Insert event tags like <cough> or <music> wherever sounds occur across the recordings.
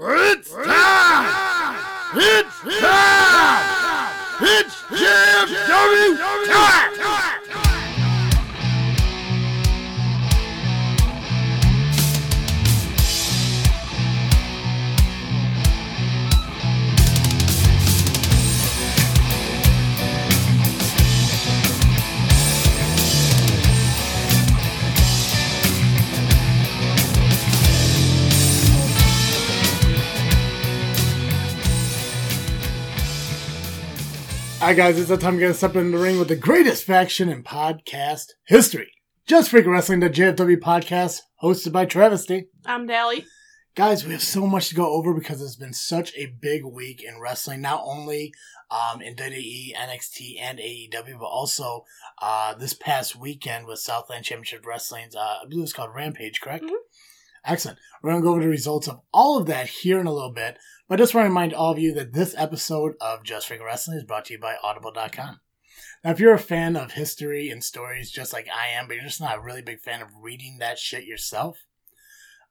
It's Alright, guys, it's that time to get step in the ring with the greatest faction in podcast history. Just Freak Wrestling, the JFW podcast, hosted by Travesty. I'm Dally. Guys, we have so much to go over because it's been such a big week in wrestling, not only um, in WWE, NXT, and AEW, but also uh, this past weekend with Southland Championship Wrestling's, uh, I believe it's called Rampage, correct? Mhm. Excellent. We're going to go over the results of all of that here in a little bit, but I just want to remind all of you that this episode of Just Ring Wrestling is brought to you by Audible.com. Now, if you're a fan of history and stories just like I am, but you're just not a really big fan of reading that shit yourself,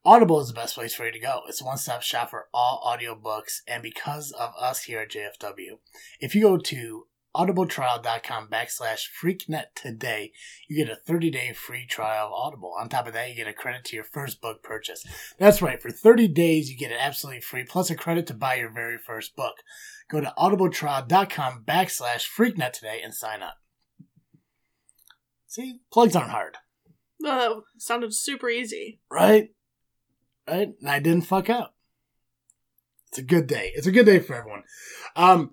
Audible is the best place for you to go. It's a one stop shop for all audiobooks, and because of us here at JFW, if you go to audibletrial.com backslash freaknet today, you get a 30 day free trial of Audible. On top of that, you get a credit to your first book purchase. That's right, for 30 days, you get it absolutely free, plus a credit to buy your very first book. Go to audibletrial.com backslash freaknet today and sign up. See, plugs aren't hard. Uh, that sounded super easy. right? Right? And I didn't fuck up. It's a good day. It's a good day for everyone. Um,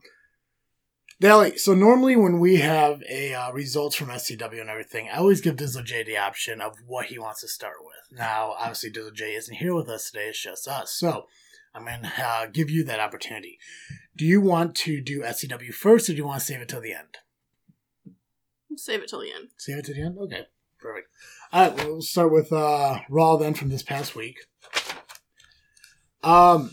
Dally, so normally when we have a uh, results from SCW and everything, I always give Dizzle J the option of what he wants to start with. Now, obviously, Dizzle J isn't here with us today; it's just us. So, I'm going to uh, give you that opportunity. Do you want to do SCW first, or do you want to save it till the end? Save it till the end. Save it till the end? Okay, perfect. All right, we'll start with uh, Raw then from this past week. Um,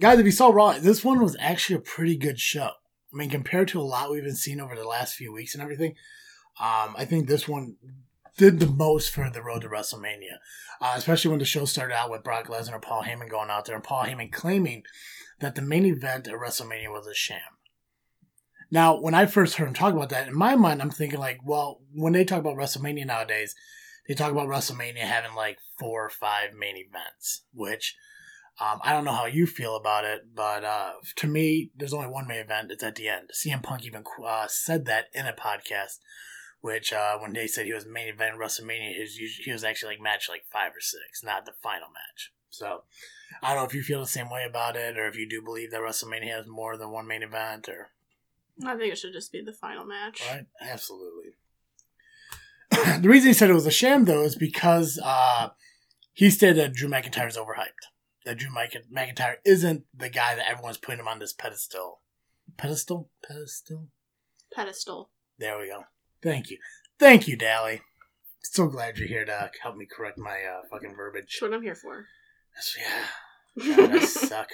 guys, if you saw Raw, this one was actually a pretty good show. I mean, compared to a lot we've been seeing over the last few weeks and everything, um, I think this one did the most for the road to WrestleMania, uh, especially when the show started out with Brock Lesnar and Paul Heyman going out there and Paul Heyman claiming that the main event at WrestleMania was a sham. Now, when I first heard him talk about that, in my mind, I'm thinking like, well, when they talk about WrestleMania nowadays, they talk about WrestleMania having like four or five main events, which um, I don't know how you feel about it, but uh, to me, there's only one main event. It's at the end. CM Punk even uh, said that in a podcast, which uh, when they said he was main event in WrestleMania, he was, he was actually like match like five or six, not the final match. So I don't know if you feel the same way about it, or if you do believe that WrestleMania has more than one main event, or I think it should just be the final match. Right? Absolutely. <coughs> the reason he said it was a sham, though, is because uh, he stated that Drew McIntyre is overhyped. That Drew McIntyre isn't the guy that everyone's putting him on this pedestal. Pedestal? Pedestal? Pedestal. There we go. Thank you. Thank you, Dally. So glad you're here to help me correct my uh, fucking verbiage. That's what I'm here for. That's- yeah. <laughs> God, I suck.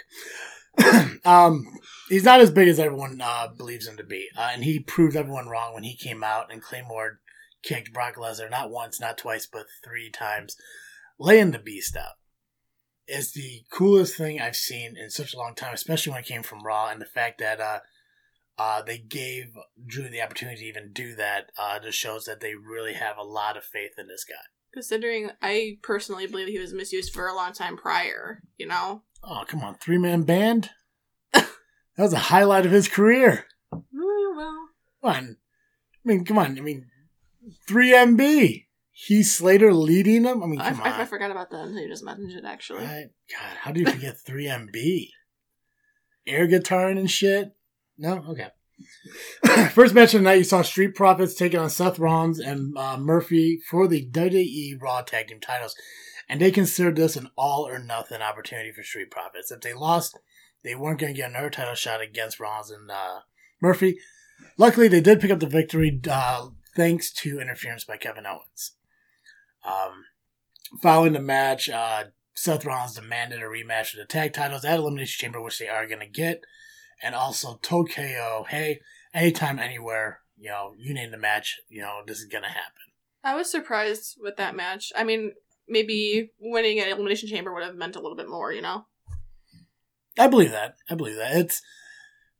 <clears throat> um, he's not as big as everyone uh, believes him to be, uh, and he proved everyone wrong when he came out and Claymore kicked Brock Lesnar not once, not twice, but three times, laying the beast out. It's the coolest thing I've seen in such a long time, especially when it came from Raw, and the fact that uh, uh, they gave Drew the opportunity to even do that uh, just shows that they really have a lot of faith in this guy. Considering I personally believe he was misused for a long time prior, you know? Oh, come on, three man band. <laughs> that was a highlight of his career. Eh, well, Come on. I mean, come on. I mean, 3MB. Heath Slater leading them. I mean, I, come I, on. I forgot about them. you just mentioned it, actually. Right? God, how do you <laughs> forget 3MB? Air guitaring and shit? No? Okay. <coughs> First match of the night, you saw Street Profits taking on Seth Rollins and uh, Murphy for the WWE Raw Tag Team titles. And they considered this an all or nothing opportunity for Street Profits. If they lost, they weren't going to get another title shot against Rollins and uh, Murphy. Luckily, they did pick up the victory uh, thanks to interference by Kevin Owens. Um, following the match, uh, Seth Rollins demanded a rematch of the tag titles at Elimination Chamber, which they are going to get. And also told KO, hey, anytime, anywhere, you know, you name the match, you know, this is going to happen. I was surprised with that match. I mean, maybe winning at Elimination Chamber would have meant a little bit more, you know? I believe that. I believe that. It's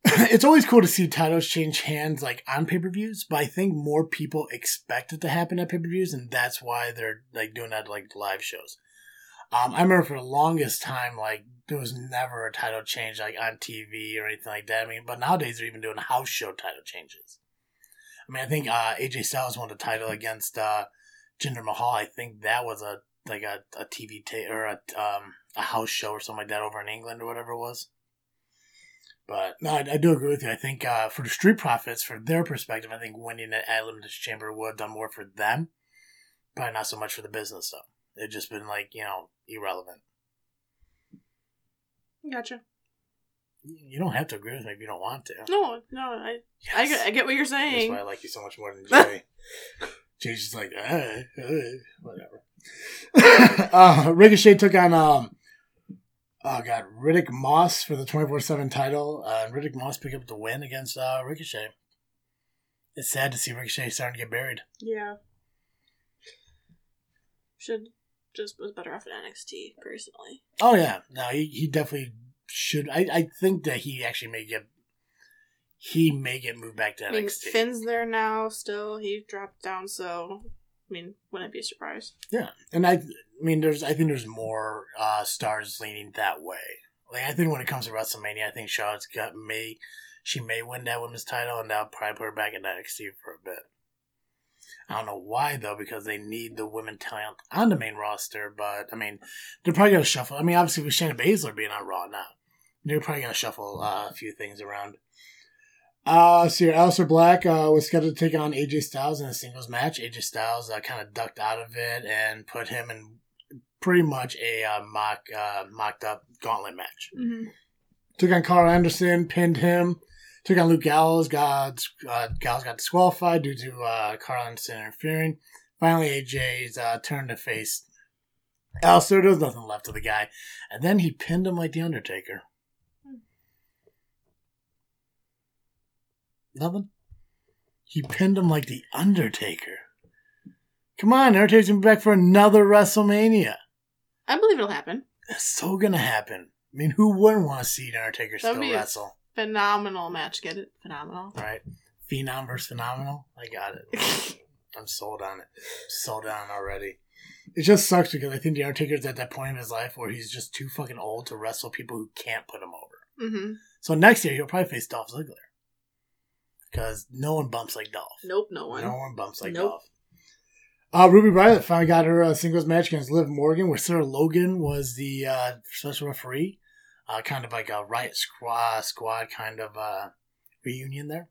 <laughs> it's always cool to see titles change hands like on pay per views, but I think more people expect it to happen at pay per views, and that's why they're like doing that like live shows. Um, I remember for the longest time, like there was never a title change like on TV or anything like that. I mean, but nowadays they're even doing house show title changes. I mean, I think uh, AJ Styles won the title against uh, Jinder Mahal. I think that was a like a, a TV ta- or a um, a house show or something like that over in England or whatever it was. But no, I, I do agree with you. I think uh, for the Street Profits, for their perspective, I think winning at Elimination Chamber would have done more for them. Probably not so much for the business though. They've just been like you know irrelevant. Gotcha. You don't have to agree with me if you don't want to. No, no, I, I, get, I get what you're saying. That's why I like you so much more than <laughs> Jay. Jay's just like, eh, eh, whatever. <laughs> uh, Ricochet took on, um, oh god, Riddick Moss for the 24 7 title. Uh, and Riddick Moss picked up the win against uh, Ricochet. It's sad to see Ricochet starting to get buried. Yeah. Should just was better off in NXT personally. Oh, yeah. No, he, he definitely should. I, I think that he actually may get. He may get moved back to I mean, NXT. Finn's there now. Still, he dropped down. So, I mean, wouldn't be a surprise. Yeah, and I, I mean, there's, I think there's more uh, stars leaning that way. Like, I think when it comes to WrestleMania, I think Charlotte's got may, she may win that women's title, and that'll probably put her back in NXT for a bit. I don't know why though, because they need the women talent on the main roster. But I mean, they're probably gonna shuffle. I mean, obviously with Shayna Baszler being on Raw now, they're probably gonna shuffle uh, a few things around. Uh, so your Aleister Black uh, was scheduled to take on AJ Styles in a singles match. AJ Styles uh, kind of ducked out of it and put him in pretty much a uh, mock, uh, mocked up gauntlet match. Mm-hmm. Took on Karl Anderson, pinned him. Took on Luke Gallows. Got uh, Gallows got disqualified due to uh, Karl Anderson interfering. Finally, AJ's uh, turned to face Aleister. There was nothing left of the guy, and then he pinned him like the Undertaker. Nothing. He pinned him like the Undertaker. Come on, Undertaker's gonna be back for another WrestleMania. I believe it'll happen. It's so gonna happen. I mean, who wouldn't want to see the Undertaker That'd still wrestle? Phenomenal match. Get it? Phenomenal. Right? Phenom versus Phenomenal. I got it. <laughs> I'm sold on it. Sold on already. It just sucks because I think the Undertaker's at that point in his life where he's just too fucking old to wrestle people who can't put him over. mm-hmm. So next year he'll probably face Dolph Ziggler. Because no one bumps like Dolph. Nope, no one. No one bumps like Nope. Dolph. Uh, Ruby Riot finally got her uh, singles match against Liv Morgan, where Sarah Logan was the uh, special referee. Uh, kind of like a Riot Squad, squad kind of uh, reunion there.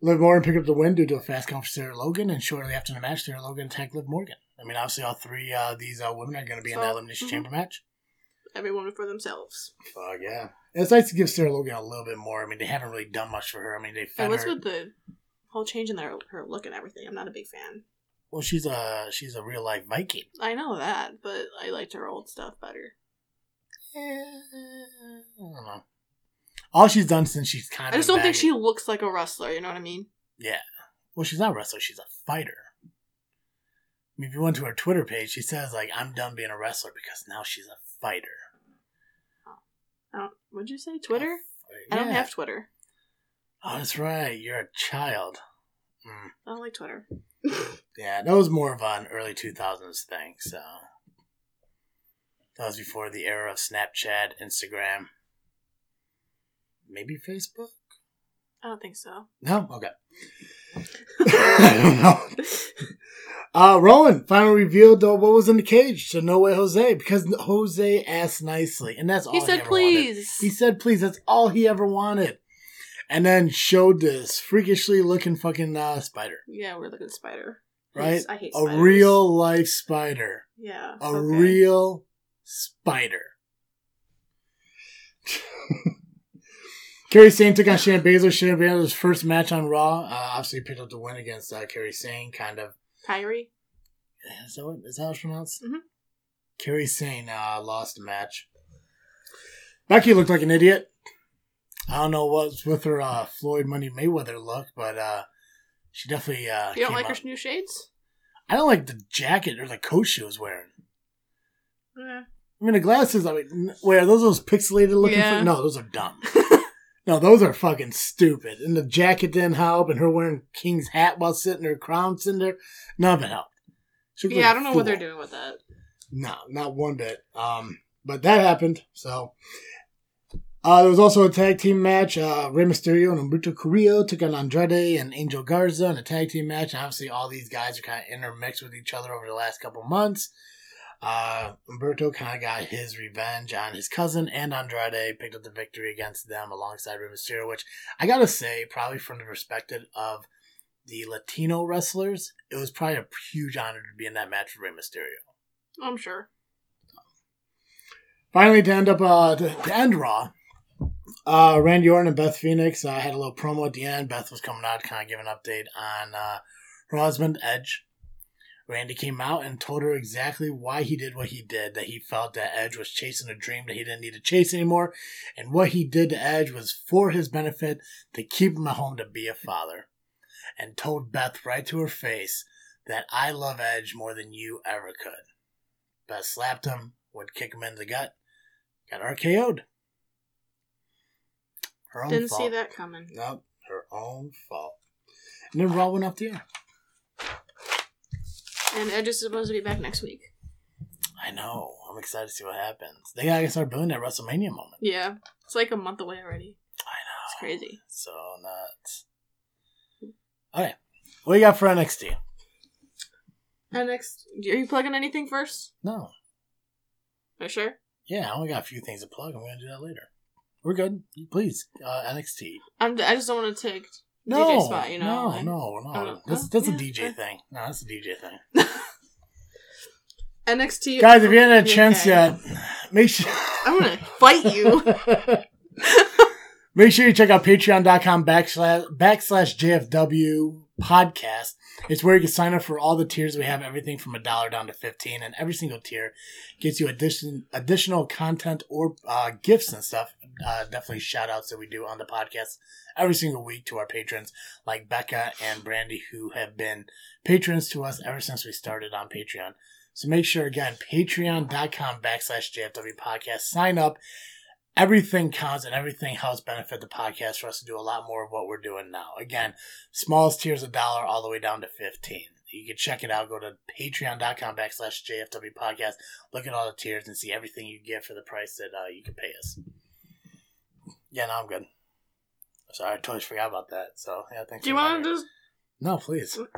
Liv Morgan picked up the win due to a fast count for Sarah Logan, and shortly after the match, Sarah Logan attacked Liv Morgan. I mean, obviously, all three uh, these uh, women are going to be in So, that Elimination mhm. Chamber match. Everyone for themselves. Fuck yeah. And it's nice to give Sarah Logan a little bit more. I mean, they haven't really done much for her. I mean, they found what's her. with the whole change in their her look and everything? I'm not a big fan. Well, she's a she's a real life Viking. I know that, but I liked her old stuff better. Eh, I don't know. All she's done since she's kind of. I just don't think she looks like a wrestler. You know what I mean? Yeah. Well, she's not a wrestler. She's a fighter. I mean, if you went to her Twitter page, she says like, "I'm done being a wrestler because now she's a fighter." What'd you say? Twitter? I don't have Twitter. Oh, that's right. You're a child. Mm. I don't like Twitter. <laughs> Yeah, that was more of an early 2000s thing. So that was before the era of Snapchat, Instagram, maybe Facebook. I don't think so. No, okay. I don't know. Uh, Rowan finally revealed uh, what was in the cage to No Way Jose because Jose asked nicely, and that's all he he, said, "Please." wanted. He said, "Please." That's all he ever wanted, and then showed this freakishly looking fucking uh, spider, yeah, we're looking spider. right? I hate a real life spider, Yeah. a okay. real spider. <laughs> Kerry Sane took on Shayna Baszler. Shayna Baszler's first match on Raw. Uh, obviously picked up the win against uh, Kerry Sane. Kind of Kyrie. is that what is that how it's pronounced? Mhm. Kerry Sane uh, lost the match. Becky looked like an idiot. I don't know what's with her uh, Floyd Money Mayweather look, but uh, she definitely. Uh, You don't like out- her new shades? I don't like the jacket or the coat she was wearing. Yeah. I mean, the glasses. I mean, wait, are those those pixelated looking? Yeah. Yeah. No, those are dumb. <laughs> no, those are fucking stupid. And the jacket didn't help, and her wearing King's hat while sitting there, crown sitting there, none of it helped. Yeah, I don't know what they're doing with that. No, not one bit. Um, but that happened. So uh, there was also a tag team match. Uh, Rey Mysterio and Humberto Carrillo took on Andrade and Angel Garza in a tag team match. And obviously, all these guys are kind of intermixed with each other over the last couple months. Uh, Humberto kind of got his revenge on his cousin and Andrade, picked up the victory against them alongside Rey Mysterio, which I gotta say, probably from the perspective of the Latino wrestlers, it was probably a huge honor to be in that match with Rey Mysterio. I'm sure. Finally, to end up uh, to, to end Raw, uh, Randy Orton and Beth Phoenix uh, had a little promo at the end. Beth was coming out, kind of giving an update on uh, her husband Edge. Randy came out and told her exactly why he did what he did. That he felt that Edge was chasing a dream that he didn't need to chase anymore, and what he did to Edge was for his benefit to keep him at home to be a father. And told Beth right to her face that I love Edge more than you ever could. Beth slapped him, would kick him in the gut, got RKO'd. Her own fault. Didn't fault. see that coming. Nope, her own fault. And then Raw went off the air. And Edge is supposed to be back next week. I know. I'm excited to see what happens. They gotta start building that WrestleMania moment. Yeah. It's like a month away already. I know. It's crazy. So nuts. Alright. What do you got for NXT? NXT are you plugging anything first? No. Are you sure? Yeah, I only got a few things to plug. I'm gonna do that later. We're good. Please, uh, NXT. I'm, I just don't want to take No, DJ spot, you know? no, no, no. Oh, That's oh, that's yeah, a DJ yeah. thing. No, that's a DJ thing. <laughs> NXT. Guys, if you haven't had a chance okay. yet, make sure. I'm gonna fight you. <laughs> Make sure you check out patreon.com backslash, backslash JFW podcast. It's where you can sign up for all the tiers. We have everything from a dollar down to 15 and every single tier gets you addition, additional content or uh, gifts and stuff. Uh, definitely shout outs that we do on the podcast every single week to our patrons like Becca and Brandy who have been patrons to us ever since we started on Patreon. So make sure again, patreon.com backslash JFW podcast. Sign up everything counts and everything helps benefit the podcast for us to do a lot more of what we're doing now. Again, smallest tiers a dollar all the way down to 15. You can check it out. Go to patreon.com backslash JFW podcast. Look at all the tiers and see everything you get for the price that uh, you can pay us. Yeah, no, I'm good. Sorry, I totally forgot about that. So, yeah, thanks Do you want to just? No, please. <laughs>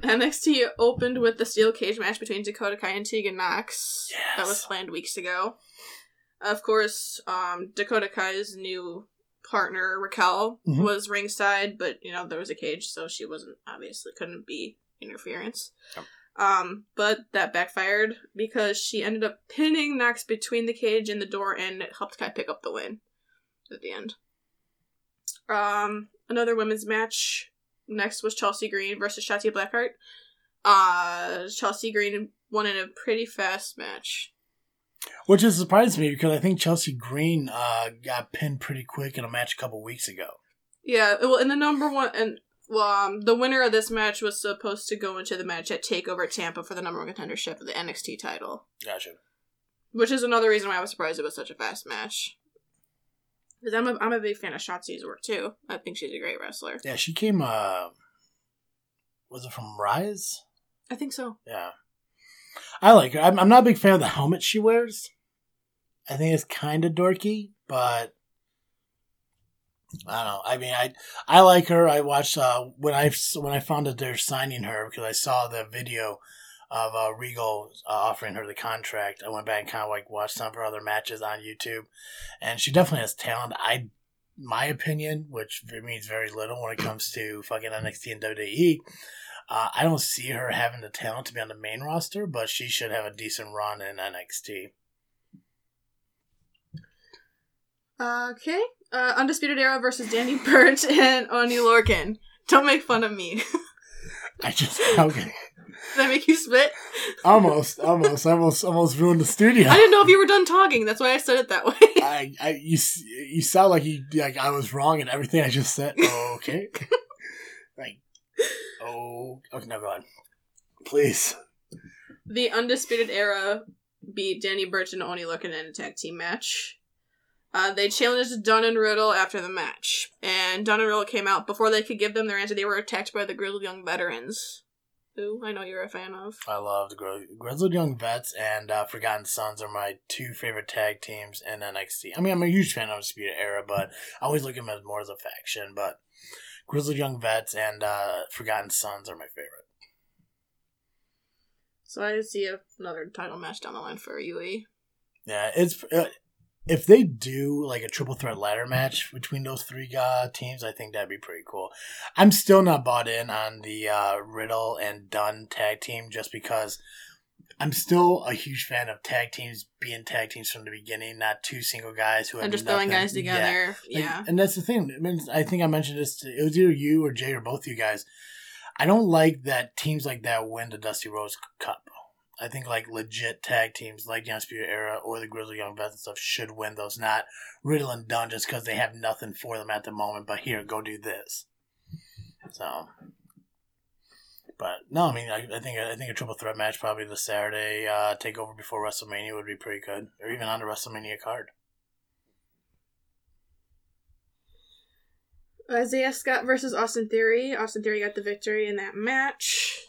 NXT opened with the steel cage match between Dakota Kai and Tegan Nox. That was planned weeks ago. Of course, um, Dakota Kai's new partner Raquel Mhm. was ringside, but you know there was a cage, so she wasn't obviously couldn't be interference. Yep. Um, but that backfired because she ended up pinning Nox between the cage and the door, and it helped Kai pick up the win at the end. Um, another women's match next was Chelsea Green versus Shotzi Blackheart. Uh, Chelsea Green won in a pretty fast match. Which has surprised me because I think Chelsea Green uh, got pinned pretty quick in a match a couple weeks ago. Yeah, well, in the number one and well, um, the winner of this match was supposed to go into the match at Takeover Tampa for the number one contendership of the NXT title, Gotcha. which is another reason why I was surprised it was such a fast match. Because I'm a, I'm a big fan of Shotzi's work too. I think she's a great wrestler. Yeah, she came. uh Was it from Rise? I think so. Yeah, I like her. I'm, I'm not a big fan of the helmet she wears. I think it's kind of dorky, but I don't know. I mean, I I like her. I watched uh, when I when I found that they're signing her because I saw the video of uh, Regal uh, offering her the contract. I went back and kind of like watched some of her other matches on YouTube, and she definitely has talent. I, my opinion, which means very little when it comes to fucking NXT and WWE. Uh, I don't see her having the talent to be on the main roster, but she should have a decent run in NXT. Okay. Uh, Undisputed Era versus Danny Burch <laughs> and Oni Lorcan. Don't make fun of me. I just okay, <laughs> Did I make you spit? almost, almost, almost, almost ruined the studio. I didn't know if you were done talking. That's why I said it that way. <laughs> I, I, you, you sound like you, like I was wrong in everything I just said. Okay, like, oh, okay, no, go on, please. the Undisputed Era beat Danny Burch and Oni Lorcan in a tag team match. Uh, they challenged Dunn and Riddle after the match, and Dunn and Riddle came out before they could give them their answer. They were attacked by the Grizzled Young Veterans, who I know you're a fan of. I love the Gri- Grizzled Young Vets and uh, Forgotten Sons are my two favorite tag teams in NXT. I mean, I'm a huge fan of Undisputed Era, but I always look at them as more as a faction. But Grizzled Young Vets and uh, Forgotten Sons are my favorite. So I see another title match down the line for UE. Yeah, it's uh, if they do like a triple threat ladder match between those three uh, teams, I think that'd be pretty cool. I'm still not bought in on the uh, Riddle and Dunn tag team just because I'm still a huge fan of tag teams being tag teams from the beginning, not two single guys who are just throwing nothing- guys Yeah. together. Like, Yeah. and that's the thing. I mean, I think I mentioned this. To, it was either you or Jay or both you guys. I don't like that teams like that win the Dusty Rhodes Cup. I think like legit tag teams like the Undisputed Era or the Grizzly Young Vets and stuff should win those, not Riddle and Dunn just because they have nothing for them at the moment. But here, go do this. So, but no, I mean, I, I think I think a triple threat match probably the Saturday uh, takeover before WrestleMania would be pretty good, or even on the WrestleMania card. Isaiah Scott versus Austin Theory. Austin Theory got the victory in that match.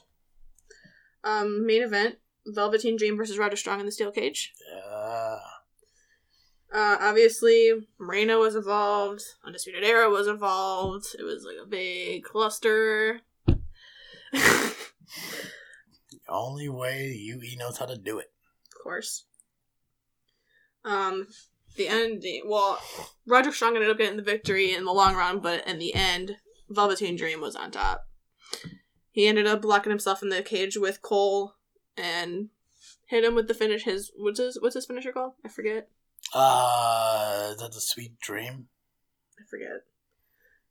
Um, main event: Velveteen Dream versus Roderick Strong in the steel cage. Uh, Uh, obviously, Moreno was involved. Undisputed Era was involved. It was like a big cluster. The <laughs> only way UE knows how to do it. Of course. Um, the end. Well, Roderick Strong ended up getting the victory in the long run, but in the end, Velveteen Dream was on top. He ended up locking himself in the cage with Cole and hit him with the finish. His what's his what's his finisher called? I forget. Uh, is that the Sweet Dream? I forget.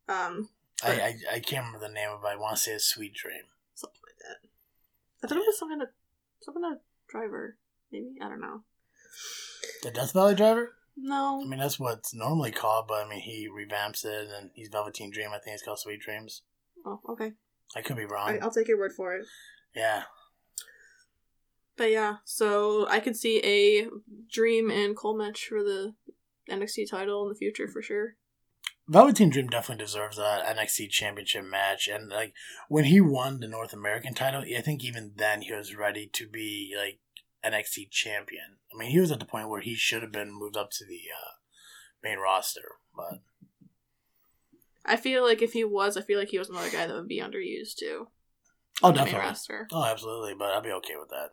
Um, I, I I can't remember the name of it. I want to say a Sweet Dream. something like that. I thought it was some kind of some kind of driver. Maybe I don't know. The Death Valley Driver? No, I mean, that's what's normally called, but I mean, he revamps it and he's Velveteen Dream. I think it's called Sweet Dreams. oh okay. I could be wrong. I, I'll take your word for it. yeah. But yeah, so I could see a Dream and Cole match for the NXT title in the future for sure. Velveteen Dream definitely deserves a NXT Championship match, and like when he won the North American title, I think even then he was ready to be like NXT champion. I mean, he was at the point where he should have been moved up to the uh, main roster, but I feel like if he was, I feel like he was another guy that would be underused too. oh, on the main definitely, roster. oh, absolutely. But I'd be okay with that.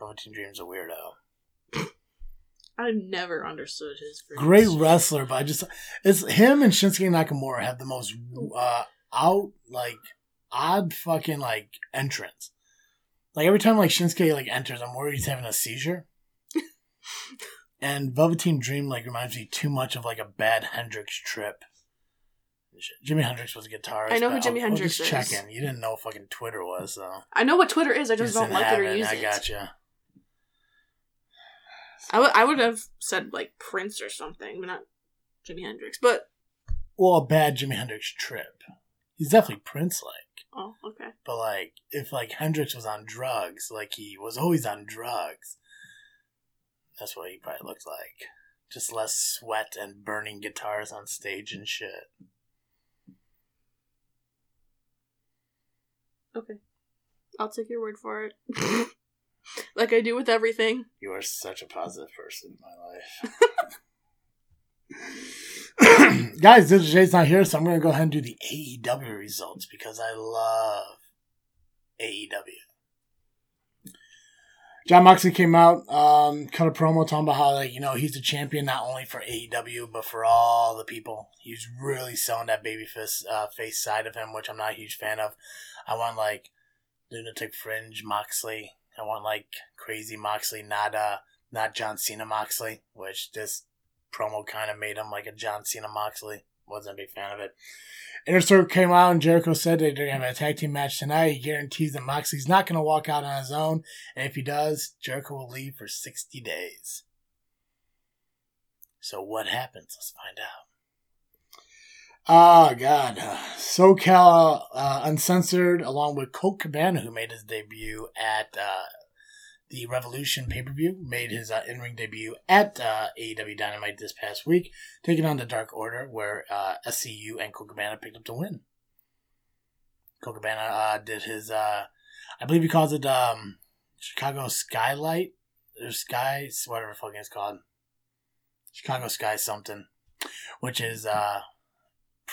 Velveteen Dream's a weirdo. I've never understood his Great wrestler, but I just it's him and Shinsuke Nakamura have the most uh, out like odd fucking like entrance. Like every time like Shinsuke like enters, I'm worried he's having a seizure. <laughs> and Velveteen Dream like reminds me too much of like a bad Hendrix trip. Jimi Hendrix was a guitarist. I know who but Jimi I'll- I'll Hendrix just is. checking. You didn't know fucking Twitter was so. I know what Twitter is. I just It's don't like it or use it. I it. gotcha. I would I would have said like Prince or something, but not Jimi Hendrix. But Well, a bad Jimi Hendrix trip. He's definitely Prince like. oh, okay. But like, if like Hendrix was on drugs, like he was always on drugs, that's what he probably looked like. Just less sweat and burning guitars on stage and shit. Okay. I'll take your word for it. <laughs> like I do with everything. You are such a positive person in my life. <laughs> <coughs> Guys, this is Jay's not here, so I'm going to go ahead and do the AEW results because I love AEW. Jon Moxley came out, um, cut a promo talking about how, like, you know, he's the champion not only for AEW, but for all the people. He's really selling that baby fist, uh, face side of him, which I'm not a huge fan of. I want, like, Lunatic Fringe Moxley. I want, like, Crazy Moxley, not, uh, not John Cena Moxley, which this promo kind of made him like a John Cena Moxley. Wasn't a big fan of it. Inner Circle came out and Jericho said that they're to have a tag team match tonight. He guarantees that Moxley's not going to walk out on his own. And if he does, Jericho will leave for 60 days. So what happens? Let's find out. Oh, God. SoCal uh, Uncensored, along with Colt Cabana, who made his debut at uh, the Revolution pay per view, made his uh, in ring debut at uh, AEW Dynamite this past week, taking on the Dark Order, where uh, SCU and Colt Cabana picked up the win. Colt Cabana uh, did his, uh, I believe he calls it um, Chicago Skyline or Sky, whatever fucking it's called. Chicago Sky something, which is uh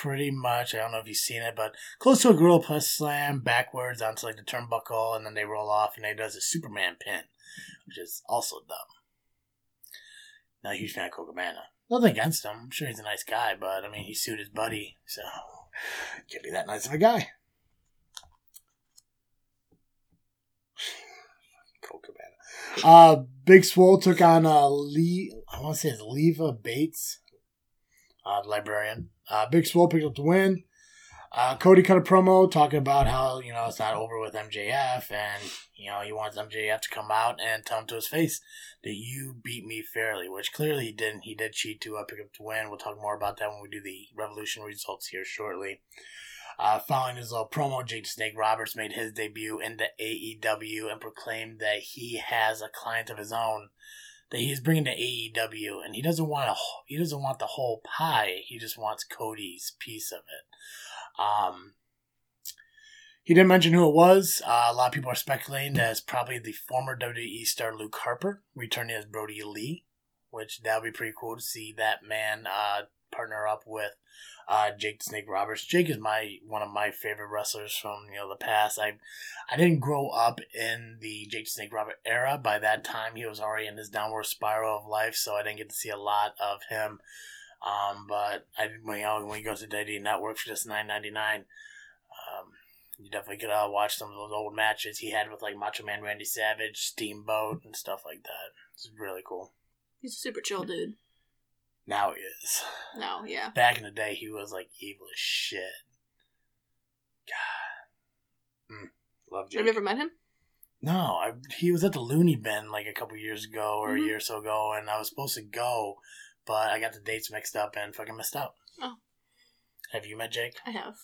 pretty much I don't know if you've seen it, but close to a girl plus slam backwards onto like the turnbuckle, and then they roll off, and he does a Superman pin, which is also dumb. Not a huge fan of Colt Nothing against him. I'm sure he's a nice guy, but I mean he sued his buddy, so <laughs> can't be that nice of a guy. <sighs> Colt Uh, Big Swole took on uh, Lee. I want to say it's Leva Bates, uh, the librarian. Uh, Big Swole picked up the win. Uh, Cody cut a promo talking about how you know it's not over with MJF, and you know he wants MJF to come out and tell him to his face that you beat me fairly, which clearly he didn't. He did cheat to uh, pick up the win. We'll talk more about that when we do the Revolution results here shortly. Uh, following his little promo, Jake Snake Roberts made his debut in the AEW and proclaimed that he has a client of his own that he's bringing to AEW, and he doesn't want a he doesn't want the whole pie. He just wants Cody's piece of it. Um, he didn't mention who it was. Uh, a lot of people are speculating that it's probably the former WWE star Luke Harper returning as Brodie Lee, which that would be pretty cool to see that man uh, partner up with uh, Jake Snake Roberts. Jake is my one of my favorite wrestlers from you know the past. I I didn't grow up in the Jake Snake Roberts era. By that time, he was already in his downward spiral of life, so I didn't get to see a lot of him. Um, but I when you know when he goes to WWE Network for just nine ninety nine. Um, you definitely could uh, watch some of those old matches he had with like Macho Man Randy Savage, Steamboat, and stuff like that. It's really cool. He's a super chill dude. Now he is. No, yeah. Back in the day, he was like evil as shit. God, mm, love Jake. Have you ever met him? No, I, he was at the Looney Bin like a couple years ago or Mhm. a year or so ago, and I was supposed to go, but I got the dates mixed up and fucking missed out. Oh. Have you met Jake? I have.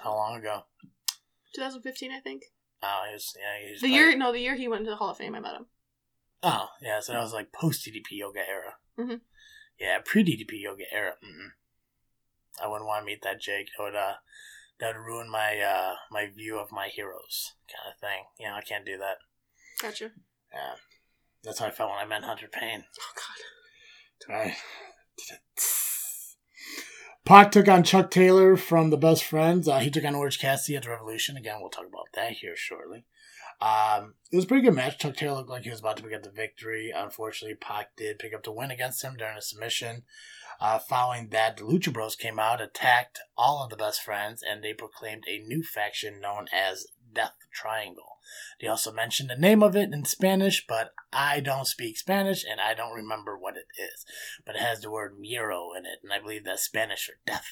How long ago? 2015, I think. Oh, he was, yeah, he was The probably- year, no, the year he went into the Hall of Fame, I met him. Oh, yeah, so that was like post DDP Yoga era. Mhm. Yeah, pre DDP Yoga era. Mm-mm. I wouldn't want to meet that Jake. That would uh, that would ruin my uh my view of my heroes, kind of thing. You know, I can't do that. Gotcha. Yeah, that's how I felt when I met Hunter Payne. Oh, God. Right. Pac took on Chuck Taylor from the Best Friends. Uh, he took on Orange Cassidy at the Revolution. Again, we'll talk about that here shortly. Um, it was a pretty good match. Chuck Taylor looked like he was about to pick up the victory. Unfortunately, Pac did pick up the win against him during a submission. Uh, following that, the Lucha Bros came out, attacked all of the Best Friends, and they proclaimed a new faction known as Death Triangle. They also mentioned the name of it in Spanish, but I don't speak Spanish and I don't remember what it is. But it has the word Miro in it, and I believe that's Spanish for death.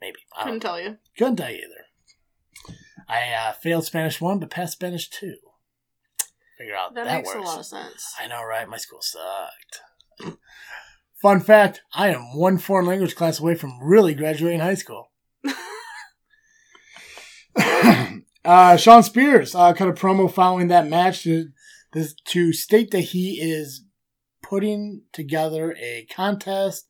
Maybe. I Couldn't tell you. couldn't tell you either. I uh, failed Spanish 1, but passed Spanish 2. Figure out That, that, makes works. a lot of sense. I know, right? My school sucked. <laughs> Fun fact I am one foreign language class away from really graduating high school. <laughs> <coughs> uh, Shawn Spears uh, cut a promo following that match to, this, to state that he is putting together a contest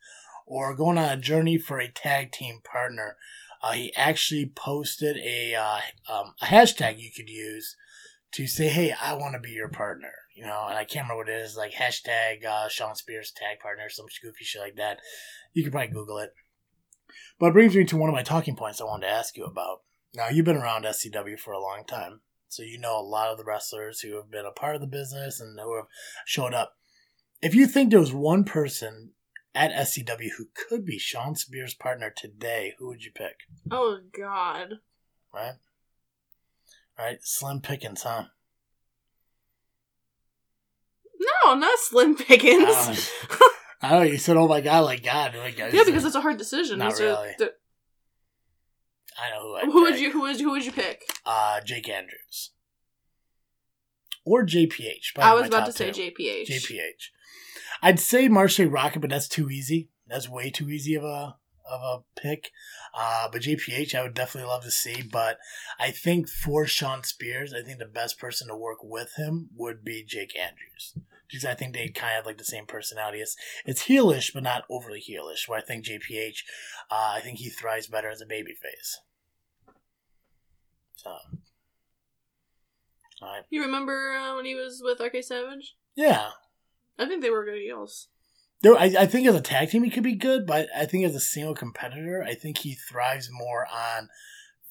or going on a journey for a tag team partner. Uh, he actually posted a, uh, um, a hashtag you could use to say, "Hey, I want to be your partner," you know. And I can't remember what it is, like hashtag uh, Shawn Spears tag partner, some goofy shit like that. You could probably Google it. But it brings me to one of my talking points I wanted to ask you about. Now, you've been around SCW for a long time, so you know a lot of the wrestlers who have been a part of the business and who have showed up. If you think there was one person at SCW who could be Shawn Spears' partner today, who would you pick? Oh, God. Right? Right? Slim Pickens, huh? No, not Slim Pickens. Uh, <laughs> I don't know. You said, "Oh my god!" Like God, like yeah, because it's a hard decision. Not These are really. the- I know who. Who would you who would you, who would you pick? Uh, Jake Andrews or JPH. I was about to say two. JPH. JPH. I'd say Marche Rocket, but that's too easy. That's way too easy of a of a pick. Uh, but JPH, I would definitely love to see. But I think for Shawn Spears, I think the best person to work with him would be Jake Andrews. Because I think they kind of have like the same personality. It's, it's heelish, but not overly heelish. Where I think JPH, uh, I think he thrives better as a babyface. So. All right. You remember uh, when he was with RK Savage? Yeah. I think they were good heels. There, I, I think as a tag team he could be good, but I think as a single competitor, I think he thrives more on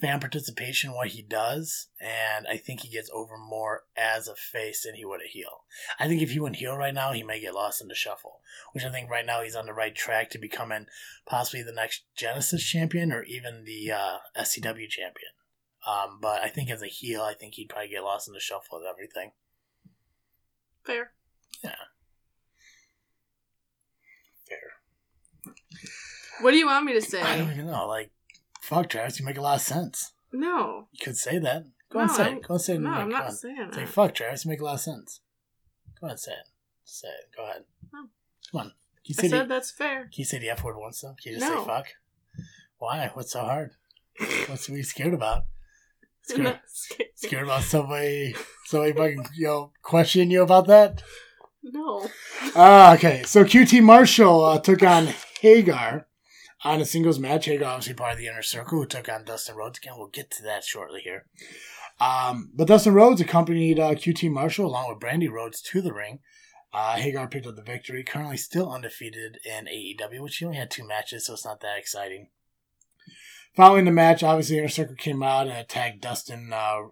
fan participation, what he does, and I think he gets over more as a face than he would a heel. I think if he went heel right now, he may get lost in the shuffle, which I think right now he's on the right track to becoming possibly the next Genesis champion or even the uh, SCW champion. Um, but I think as a heel, I think he'd probably get lost in the shuffle of everything. Fair. Yeah. Fair. What do you want me to say? I don't even know. Like, fuck, Travis, you make a lot of sense. No. You could say that. Go No, on, say I'm- it. Go on, say it. No, I'm not saying Say, fuck, Travis, you make a lot of sense. Go ahead, say it. Say it. Go ahead. Come on. You I say, said the, that's fair. can you say the F word once, though? Can you just No. say fuck? Why? What's so hard? What's we scared about? <laughs> Scared, scared. scared about somebody, somebody fucking, you know, question you about that? No. Ah, okay. So QT Marshall uh, took on Hager on a singles match. Hager, obviously part of the inner circle, who took on Dustin Rhodes again. We'll get to that shortly here. Um, but Dustin Rhodes accompanied uh, QT Marshall along with Brandi Rhodes to the ring. Uh, Hager picked up the victory. Currently still undefeated in AEW, which she only had two matches, so it's not that exciting. Following the match, obviously Inner Circle came out and attacked Dustin uh,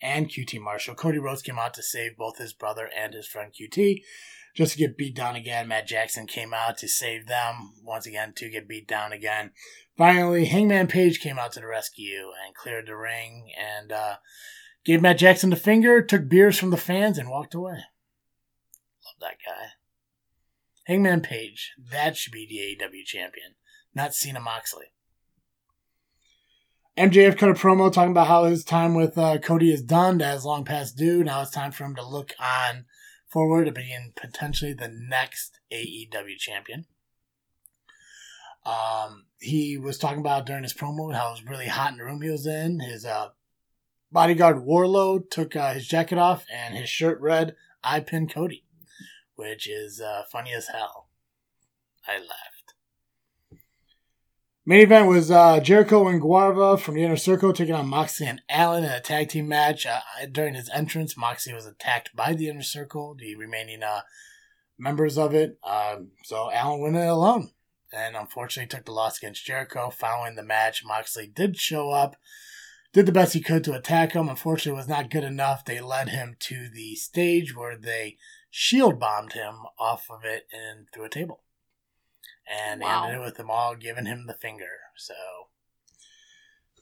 and QT Marshall. Cody Rhodes came out to save both his brother and his friend QT just to get beat down again. Matt Jackson came out to save them once again to get beat down again. Finally, Hangman Page came out to the rescue and cleared the ring and uh, gave Matt Jackson the finger, took beers from the fans, and walked away. Love that guy. Hangman Page, that should be the AEW champion, not Cena Moxley. MJF cut a promo talking about how his time with uh, Cody is done, that is long past due. Now it's time for him to look on forward to being potentially the next AEW champion. Um, he was talking about during his promo how it was really hot in the room he was in. His uh, bodyguard Wardlow took uh, his jacket off and his shirt read, I pin Cody, which is uh, funny as hell. I laughed. Main event was uh, Jericho and Guevara from the Inner Circle taking on Moxley and Allin in a tag team match. Uh, during his entrance, Moxley was attacked by the Inner Circle, the remaining uh, members of it. Um, so Allin went it alone and unfortunately took the loss against Jericho. Following the match, Moxley did show up, did the best he could to attack him. Unfortunately, it was not good enough. They led him to the stage where they shield bombed him off of it and through a table. And Wow. ended it with them all giving him the finger. So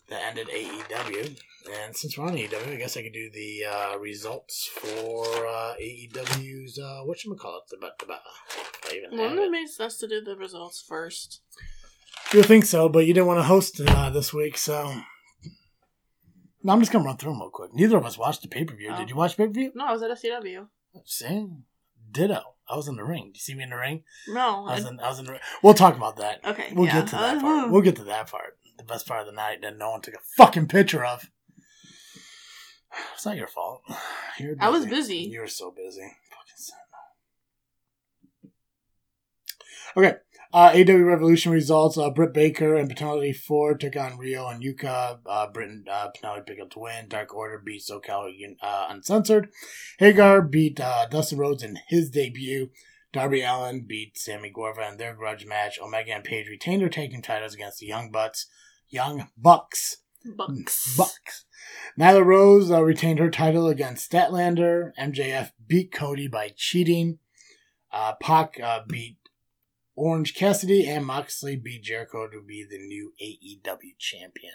that ended AEW. And since we're on AEW, I guess I could do the uh, results for uh, AEW's uh, whatchamacallit, the ba- the ba- if I even have Wouldn't it. it make sense to do the results first? You think so, but you didn't want to host uh, this week, so. No, I'm just gonna run through them real quick. Neither of us watched the pay per view. Oh. Did you watch pay per view? No, I was at SCW. See, ditto. I was in the ring. Do you see me in the ring? No. I was in. I was in the ring. We'll talk about that. okay. We'll yeah. get to that Uh, part. We'll get to that part. The best part of the night that no one took a fucking picture of. <sighs> It's not your fault. <sighs> You're I was busy. You were so busy. Fucking son. Okay. Uh, AW Revolution results. Uh, Britt Baker and Penelope Ford took on Riho and Yuka. Uh, Britt and uh, Penelope picked up to win. Dark Order beat SoCal uh, Uncensored. Hager beat uh, Dustin Rhodes in his debut. Darby Allin beat Sammy Guevara in their grudge match. Omega and Page retained their tag team titles against the Young Bucks. Young Bucks. Bucks. Bucks. Nyla Rose uh, retained her title against Statlander. MJF beat Cody by cheating. Uh, Pac uh, beat Orange Cassidy, and Moxley beat Jericho to be the new AEW champion.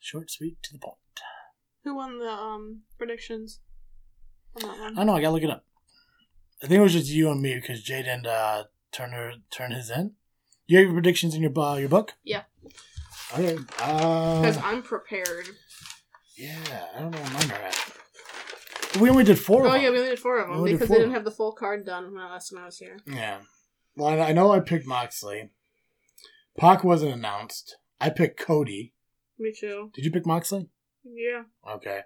Short, sweet, to the point. Who won the um predictions on that I one? don't know. I gotta look it up. I think it was just you and me because Jay didn't uh, turn her turn his in. You have your predictions in your uh, your book. Yeah. Okay. Because Uh, I'm prepared. yeah, I don't know where mine are at. We only did four. Oh of them. yeah, we only did four of them did because they didn't have the full card done when last time I was here. Yeah. Well, I I know I picked Moxley. Pac wasn't announced. I picked Cody. Me too. Did you pick Moxley? Yeah. Okay.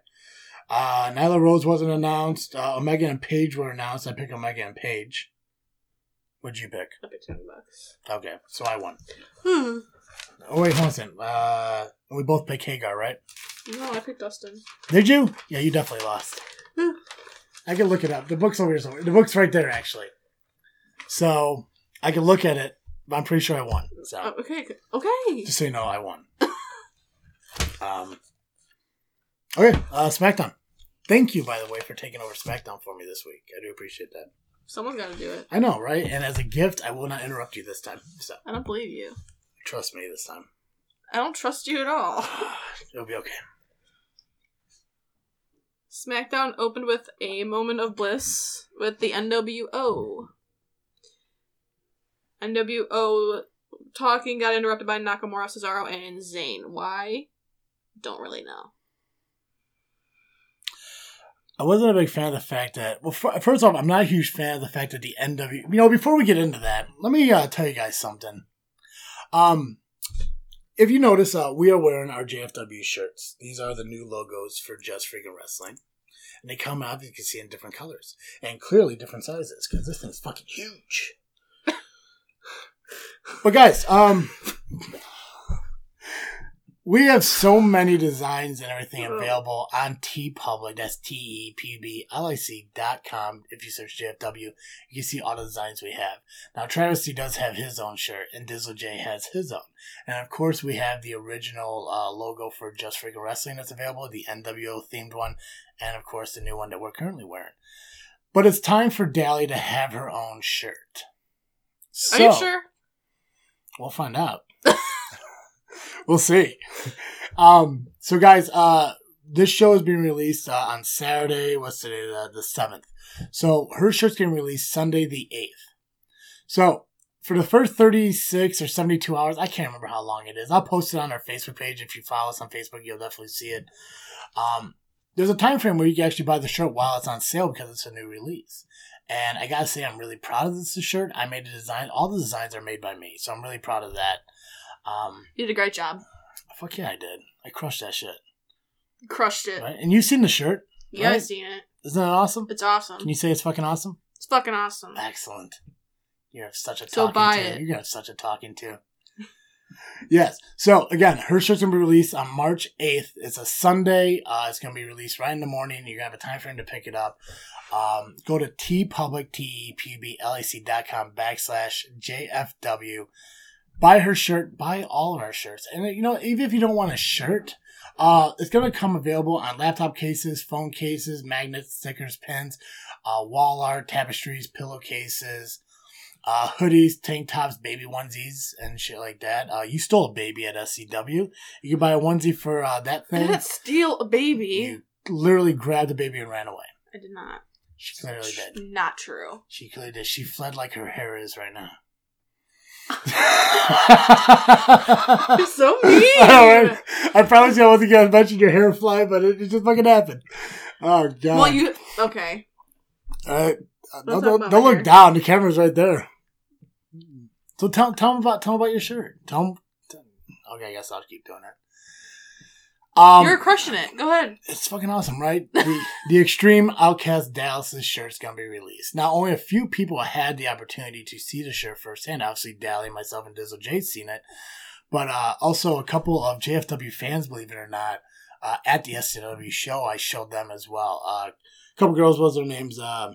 Uh, Nyla Rose wasn't announced. Uh, Omega and Page were announced. I picked Omega and Page. What'd you pick? I picked ten bucks. Okay, so I won. Hmm. Oh wait, hold on a second. Uh, we both picked Hager, right? No, I picked Dustin. Did you? Yeah, you definitely lost. I can look it up. The book's over here somewhere. The book's right there, actually. So I can look at it, but I'm pretty sure I won. So Oh, okay. Okay. just so you know, I won. um. Okay, uh, SmackDown. Thank you, by the way, for taking over SmackDown for me this week. I do appreciate that. Someone's got to do it. I know, right? And as a gift, I will not interrupt you this time. So I don't believe you. trust me this time. I don't trust you at all. <sighs> It'll be okay. SmackDown opened with a moment of bliss with the NWO. NWO talking got interrupted by Nakamura, Cesaro, and Zayn. Why? Don't really know. I wasn't a big fan of the fact that, well, first off, I'm not a huge fan of the fact that the NW, you know, before we get into that, let me uh, tell you guys something. Um, if you notice, uh, we are wearing our JFW shirts. These are the new logos for Just Freaking Wrestling. And they come out, you can see, in different colors. And clearly different sizes, because this thing's fucking huge. but guys, um, we have so many designs and everything available on TeePublic. That's T E P B L I C dot com. If you search JFW, you can see all the designs we have. Now, Travesty does have his own shirt, and Dizzle J has his own. And of course, we have the original uh, logo for Just Freaking Wrestling that's available, the NWO themed one, and of course, the new one that we're currently wearing. But it's time for Dally to have her own shirt. Are you sure? We'll find out. <laughs> <laughs> we'll see. Um, so guys, uh, this show is being released uh, on Saturday. What's today? The the seventh. So her shirt's getting released Sunday the eighth. So for the first thirty six or seventy two hours, I can't remember how long it is. I'll post it on our Facebook page. If you follow us on Facebook, you'll definitely see it. Um, there's a time frame where you can actually buy the shirt while it's on sale because it's a new release. And I gotta say, I'm really proud of this shirt. I made the design. All the designs are made by me, so I'm really proud of that. Um, You did a great job. fuck yeah, I did. I crushed that shit. Crushed it. Right? And you've seen the shirt. Yeah, I've seen it. Isn't that awesome? It's awesome. Can you say it's fucking awesome? It's fucking awesome. Excellent. You have such a So talking buy to. it. You're gonna have such a talking to. yes. So again, her shirt's gonna be released on March 8th. It's a Sunday. Uh, it's gonna be released right in the morning. You're gonna have a time frame to pick it up. Um, go to teepublic, dot com backslash JFW. Buy her shirt. Buy all of our shirts. And you know, even if you don't want a shirt, uh, it's gonna come available on laptop cases, phone cases, magnets, stickers, pins, uh, wall art, tapestries, pillowcases, uh, hoodies, tank tops, baby onesies, and shit like that. Uh, you stole a baby at SCW. You can buy a onesie for uh, that I thing. didn't <laughs> steal a baby. You literally grabbed the baby and ran away. I did not. She clearly did. Not true. She clearly did. She fled like her hair is right now. You're so mean. <laughs> I know? I promise you I wasn't going to mention your hair fly, but it, it just fucking happened. Oh, God. Well, you okay? All right. Don't Uh, Don't, don't, don't look hair. down. The camera's right there. So tell tell them about tell 'em about your shirt. Tell them. Okay, I guess I'll keep doing it. Um, You're crushing it. Go ahead. it's fucking awesome, right? The, the Extreme Outcast Dallas's shirt's gonna be released. Now, only a few people had the opportunity to see the shirt firsthand. Obviously, Dally, myself, and Dizzle J seen it, but uh, also a couple of JFW fans, believe it or not, uh, at the SCW show, I showed them as well. Uh, a couple girls, was their names? Uh,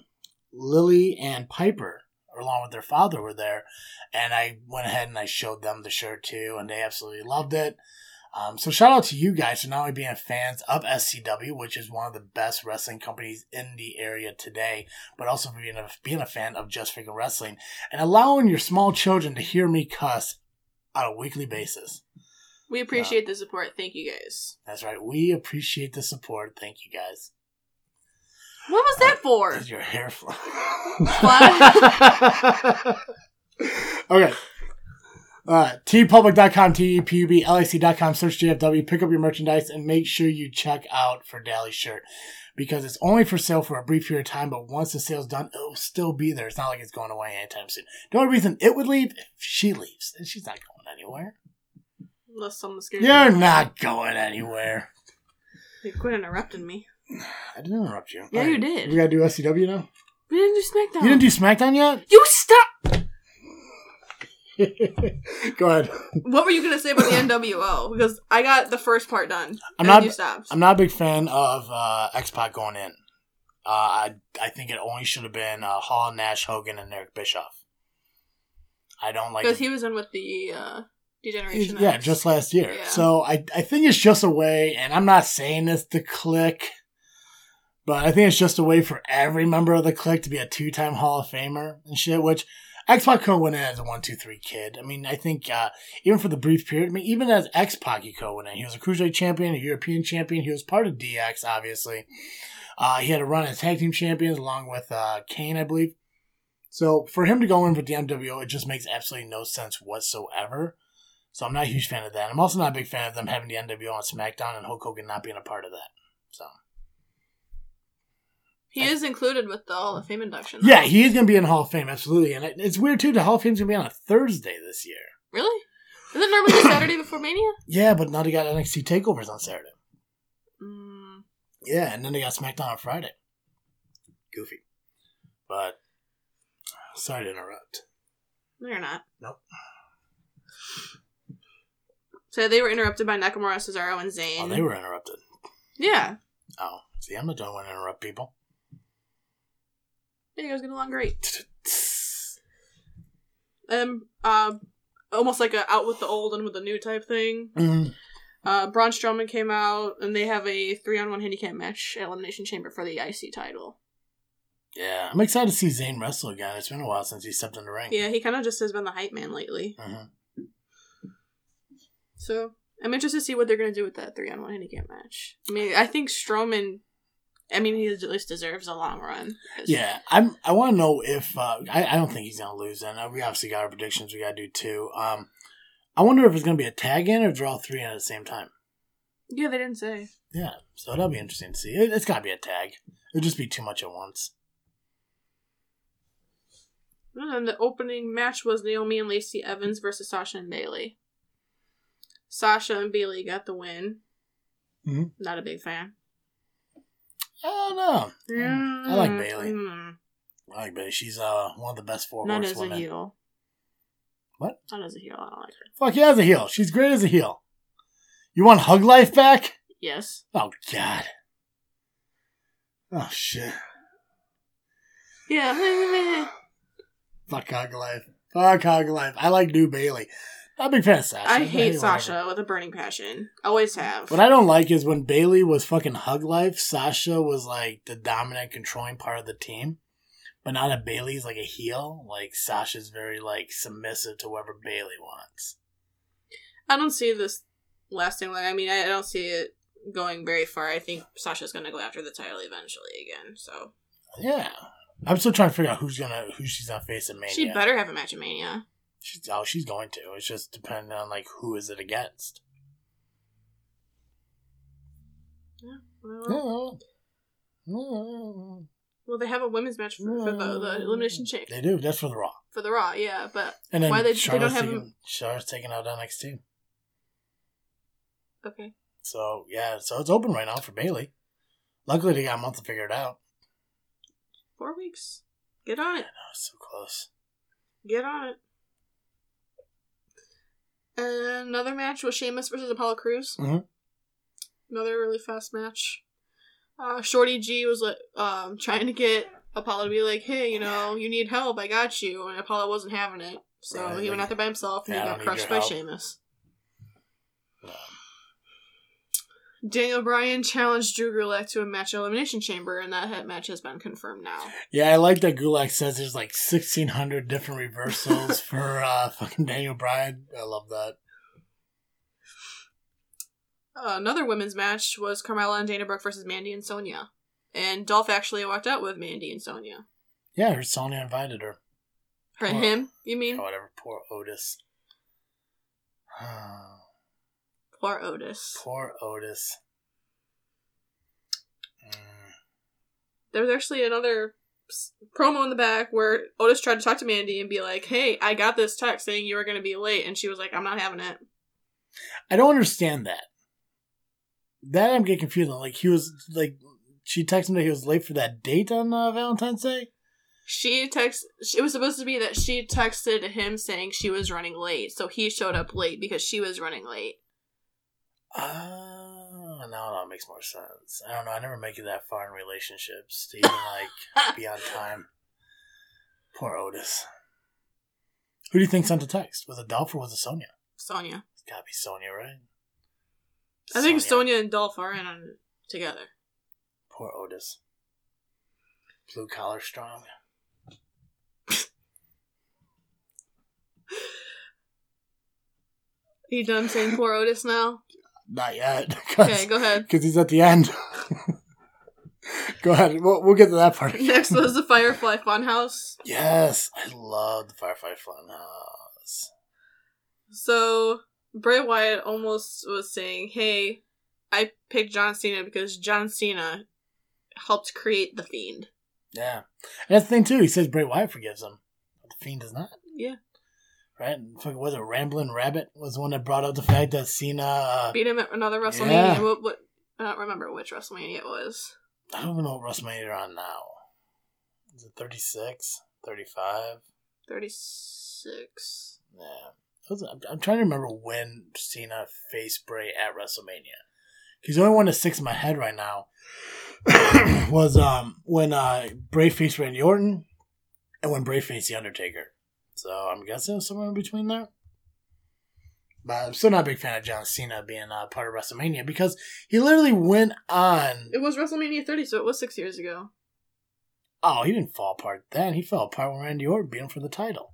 Lily and Piper, along with their father, were there, and I went ahead and I showed them the shirt too, and they absolutely loved it. Um, so shout out to you guys for not only being fans of SCW, which is one of the best wrestling companies in the area today, but also for being a, being a fan of Just Freaking Wrestling and allowing your small children to hear me cuss on a weekly basis. We appreciate the support. Thank you guys. That's right. We appreciate the support. Thank you guys. What was that for? Your hair <laughs> <laughs> fly? okay. Uh, teepublic.com, T-E-P-U-B-L-A-C.com, search JFW, pick up your merchandise, and make sure you check out for Dally's shirt. Because it's only for sale for a brief period of time, but once the sale's done, it'll still be there. It's not like it's going away anytime soon. The only reason it would leave, if she leaves, and she's not going anywhere. Unless someone's scared. You're not going anywhere. You quit interrupting me. I didn't interrupt you. Yeah, All you did. We gotta do SCW now. We didn't do SmackDown. You didn't do SmackDown yet. You stop. <laughs> Go ahead. What were you gonna say about the <coughs> NWO? Because I got the first part done. I'm not- I'm not a big fan of uh, X Pac going in. Uh, I I think it only should have been uh, Hall, Nash, Hogan, and Eric Bischoff. I don't like. Because he was in with the uh, Degeneration. yeah, X. just last year. Yeah. So I I think it's just a way, and I'm not saying this to click, but I think it's just a way for every member of the clique to be a two time Hall of Famer and shit. Which X Pac could win in as a one two three kid. I mean, I think uh, even for the brief period, I mean, even as X Pac, could win in. He was a cruiserweight champion, a European champion. He was part of DX, obviously. Uh, he had a run as tag team champions along with uh, Kane, I believe. So for him to go in with the NWO, it just makes absolutely no sense whatsoever. So I'm not a huge fan of that. I'm also not a big fan of them having the NWO on SmackDown and Hulk Hogan not being a part of that. So he is included with the Hall of Fame induction. yeah, he is going to be in the Hall of Fame, absolutely. And it- it's weird too. The Hall of Fame's going to be on a Thursday this year. Really? Is it normally the <coughs> Saturday before Mania? Yeah, but now they got NXT takeovers on Saturday. Mm, Yeah, and then they got SmackDown on Friday. Goofy, but sorry to interrupt. no, you're not. Nope. So they were interrupted by Nakamura, Cesaro, and Zayn. Oh, they were interrupted. Yeah. Oh, see, I'm not one to interrupt people. Yeah, you guys get along great. Um, uh, almost like a out with the old and with the new type thing. Mhm. Uh, Braun Strowman came out, and they have a three-on-one handicap match at Elimination Chamber for the IC title. Yeah, I'm excited to see Zayn wrestle again. It's been a while since he stepped in the ring. Yeah, he kind of just has been the hype man lately. Mhm. So I'm interested to see what they're gonna do with that three-on-one handicap match. I mean, I think Strowman. I mean, he at least deserves a long run. Yeah, I'm. I want to know if uh, I. I don't think he's gonna lose. And uh, we obviously got our predictions. We gotta do two. Um, I wonder if it's gonna be a tag in or draw three in at the same time. Yeah, they didn't say. Yeah, so that'll be interesting to see. It, it's gotta be a tag. It'll just be too much at once. And then the opening match was Naomi and Lacey Evans versus Sasha and Bayley. Sasha and Bayley got the win. Mhm. Not a big fan. I don't know. I like Bayley. Mm, I like Bayley. She's uh one of the best four Not as a horsewomen. heel. What? Not as a heel. I don't like her. Fuck yeah, as a heel. She's great as a heel. You want Hug Life back? Yes. Oh god. Oh shit. Yeah. <laughs> Fuck Hug Life. Fuck Hug Life. I like New Bayley. Not a big fan of Sasha. I hate hey, Sasha whatever. with a burning passion. Always have. What I don't like is when Bayley was fucking Hug Life, Sasha was like the dominant, controlling part of the team. But now that Bayley's like a heel, like Sasha's very like submissive to whoever Bayley wants. I don't see this lasting long. I mean, I I don't see it going very far. I think Sasha's going to go after the title eventually again. So Yeah. I'm still trying to figure out who's gonna who she's gonna face in Mania. she better have a match at Mania. She's, oh, she's going to. It's just depending on like who is it against. Well, well, they have a women's match for, for the, the elimination chamber They do. That's for the Raw. for the Raw. Yeah, but And then Why they- they don't have taking, Charlotte's taking out NXT. okay. So yeah, so it's open right now for Bayley. Luckily, they got a month to figure it out. Four weeks. Get on it. Oh, it's so close. Get on it. Another match was Sheamus versus Apollo Crews. Mhm. Another really fast match. Uh, Shorty G was like um, trying to get Apollo to be like, "Hey, you know, you need help. I got you." And Apollo wasn't having it, so Right, he went out there by himself and yeah, he got crushed by help. Sheamus. Um, Daniel Bryan challenged Drew Gulak to a match Elimination Chamber, and that ha- match has been confirmed now. yeah, I like that Gulak says there's like 1,600 different reversals <laughs> for uh, fucking Daniel Bryan. I love that. Another women's match was Carmella and Dana Brooke versus Mandy and Sonya. And Dolph actually walked out with Mandy and Sonya. Yeah, her Sonya invited her. Well, him, you mean? Oh, whatever. Poor Otis. <sighs> <sighs> Poor Otis. Poor Otis. Mm. There was actually another promo in the back where Otis tried to talk to Mandy and be like, "Hey, I got this text saying you were going to be late," and she was like, "I'm not having it." I don't understand that. That I'm getting confused on. Like he was like she texted him that he was late for that date on uh, Valentine's Day. She text. It was supposed to be that she texted him saying she was running late, so he showed up late because she was running late. Oh, now that makes more sense. I don't know. I never make it that far in relationships to even like <laughs> be on time. Poor Otis. Who do you think sent the text? Was it Dolph or was it Sonya? Sonya. It's gotta be Sonya, right? I think Sonya and Dolph are in on together. Poor Otis. Blue collar strong. Are you done saying poor Otis now? Not yet. <laughs> Okay, go ahead. <laughs> Because he's at the end. <laughs> go ahead. We'll, we'll get to that part. Next was the Firefly Funhouse. Yes, I love the Firefly Funhouse. So Bray Wyatt almost was saying, "Hey, I picked John Cena because John Cena helped create the Fiend." Yeah. And that's the thing, too. He says Bray Wyatt forgives him. But the Fiend does not. Yeah, Right? And fucking, was it Ramblin' Rabbit was the one that brought up the fact that Cena. Uh, beat him at another WrestleMania. Yeah. What, what? I don't remember which WrestleMania it was. I don't even know what WrestleMania they're on now. Is it 36? 35? Thirty-six. Yeah. It was- I'm, I'm trying to remember when Cena faced Bray at WrestleMania. He's the only one that sticks in my head right now <coughs> was um when uh Bray faced Randy Orton and when Bray faced The Undertaker. So I'm guessing somewhere in between there. But I'm still not a big fan of John Cena being uh, part of WrestleMania because he literally went on. It was WrestleMania 30, so it was six years ago. Oh, he didn't fall apart then. He fell apart when Randy Orton beat him for the title.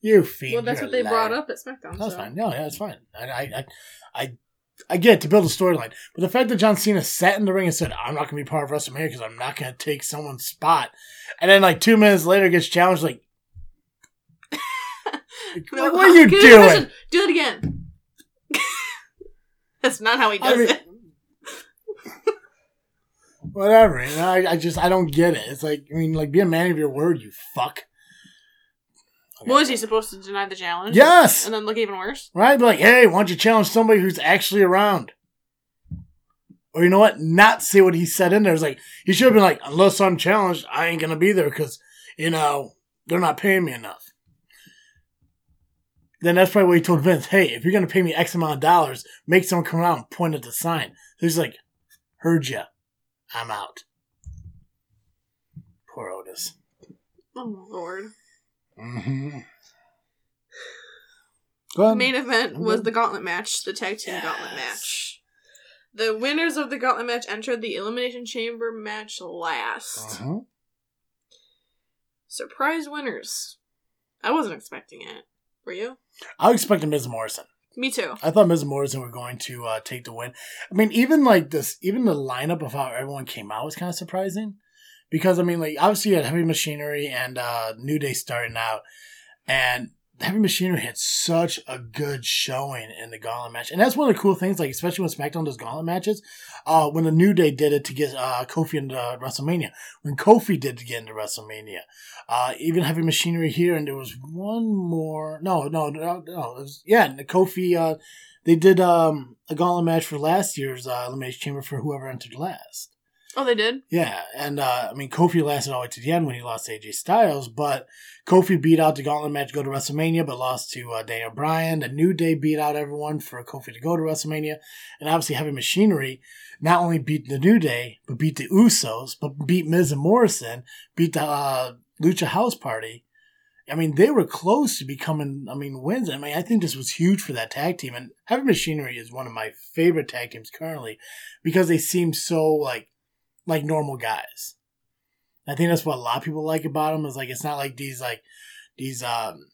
You fiend. well, that's what they a brought up at SmackDown. That's so. fine. No, yeah, that's fine. I, I, I, I, I get it, to build a storyline, but the fact that John Cena sat in the ring and said, "I'm not going to be part of WrestleMania because I'm not going to take someone's spot," and then like two minutes later gets challenged, like, like, what are you me doing? permission. Do it again. <laughs> that's not how he I does mean- it. <laughs> Whatever. You know, I, I just I don't get it. It's like I mean, like be a man of your word, you fuck. Okay. What was he supposed to deny the challenge? Yes. And then look even worse? Right? Be like, hey, why don't you challenge somebody who's actually around? Or you know what? Not say what he said in there. It's like, he should have been like, unless I'm challenged, I ain't going to be there because, you know, they're not paying me enough. Then that's probably what he told Vince. Hey, if you're going to pay me X amount of dollars, make someone come out and point at the sign. So he's like, heard ya. I'm out. Poor Otis. Oh, Lord. Mm-hmm. Go ahead. The main event I'm was good. the gauntlet match, the tag team gauntlet match. The winners of the gauntlet match entered the Elimination Chamber match last. Uh-huh. Surprise winners. I wasn't expecting it. Were you? I was expecting Miz Morrison. Me too. I thought and Morrison were going to uh, take the win. I mean, even like this, even the lineup of how everyone came out was kind of surprising. Because I mean, like obviously you had Heavy Machinery and uh, New Day starting out, and Heavy Machinery had such a good showing in the Gauntlet match, and that's one of the cool things. Like especially when SmackDown does Gauntlet matches, uh, when the New Day did it to get uh, Kofi into WrestleMania, when Kofi did it to get into WrestleMania, uh, even Heavy Machinery here, and there was one more. No, no, no, no. It was, yeah, Kofi. Uh, they did um, a Gauntlet match for last year's uh, Elimination Chamber for whoever entered last. Oh, they did? Yeah, and uh, I mean Kofi lasted all the way to the end when he lost to AJ Styles, but Kofi beat out the Gauntlet match to go to WrestleMania, but lost to uh, Daniel Bryan. The New Day beat out everyone for Kofi to go to WrestleMania, and obviously Heavy Machinery not only beat the New Day, but beat the Usos, but beat Miz and Morrison, beat the uh, Lucha House Party. I mean, they were close to becoming, I mean, wins. I mean, I think this was huge for that tag team. And Heavy Machinery is one of my favorite tag teams currently because they seem so, like, like normal guys. I think that's what a lot of people like about them is like it's not like these like these um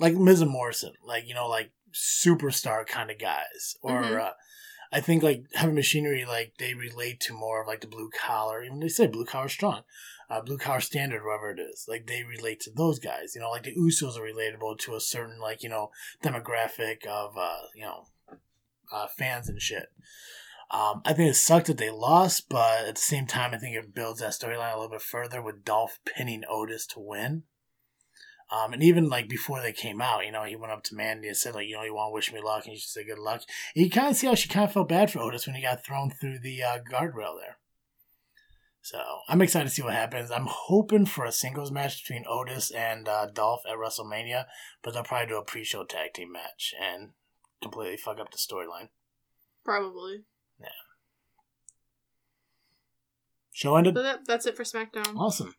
like Miz and Morrison like you know like superstar kind of guys or Mhm. uh, I think like heavy machinery like they relate to more of like the blue collar even they say blue collar strong uh, blue collar standard whatever it is like they relate to those guys you know like the Usos are relatable to a certain like you know demographic of uh you know uh, fans and shit Um, I think it sucked that they lost, but at the same time, I think it builds that storyline a little bit further with Dolph pinning Otis to win. Um, and even like before they came out, you know, he went up to Mandy and said like, you know, you want to wish me luck, and she said good luck. And you kind of see how she kind of felt bad for Otis when he got thrown through the uh, guardrail there. So I'm excited to see what happens. I'm hoping for a singles match between Otis and uh, Dolph at WrestleMania, but they'll probably do a pre-show tag team match and completely fuck up the storyline. Probably. Show ended. So that, that's it for SmackDown. Awesome.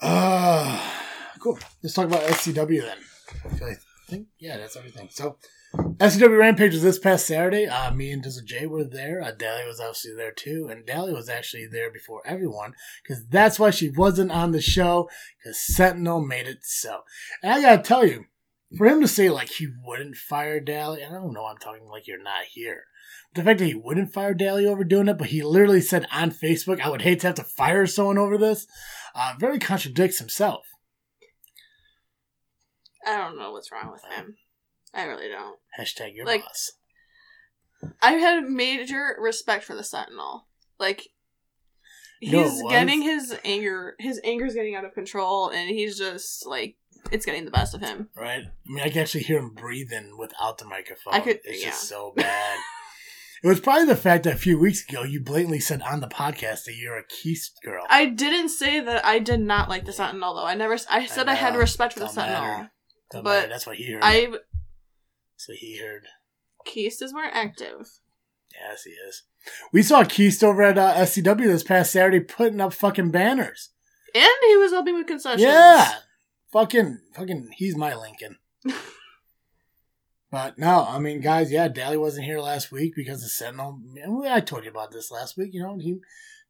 Uh, cool. Let's talk about SCW then. I think, yeah, that's everything. So, SCW Rampage was this past Saturday. Uh, me and Dizzle J were there. Uh, Dahlia was obviously there too. And Dahlia was actually there before everyone because that's why she wasn't on the show because Sentinel made it so. And I gotta tell you, for him to say like he wouldn't fire Dahlia, I don't know, I'm talking like you're not here. The fact that he wouldn't fire Dahlia over doing it, but he literally said on Facebook, I would hate to have to fire someone over this, uh, very contradicts himself. I don't know what's wrong with him. I really don't. Hashtag your Like- boss. I had a major respect for the Sentinel. Like he's was? getting his anger his anger's getting out of control and he's just like it's getting the best of him. Right? I mean, I can actually hear him breathing without the microphone. I could- it's yeah. just so <laughs> bad. It was probably the fact that a few weeks ago you blatantly said on the podcast that you're a Keith girl. I didn't say that I did not like the Sentinel though. I never I said I, had respect for the Don't Sentinel. matter. Doesn't but matter. That's what he heard. I what he heard. Keist is more active. Yes, he is. We saw Keith over at uh, SCW this past Saturday putting up fucking banners. And he was helping with concessions. Yeah. Fucking, fucking, he's my Lincoln. <laughs> but no, I mean, guys, yeah, Daly wasn't here last week because the Sentinel. I told you about this last week. You know, he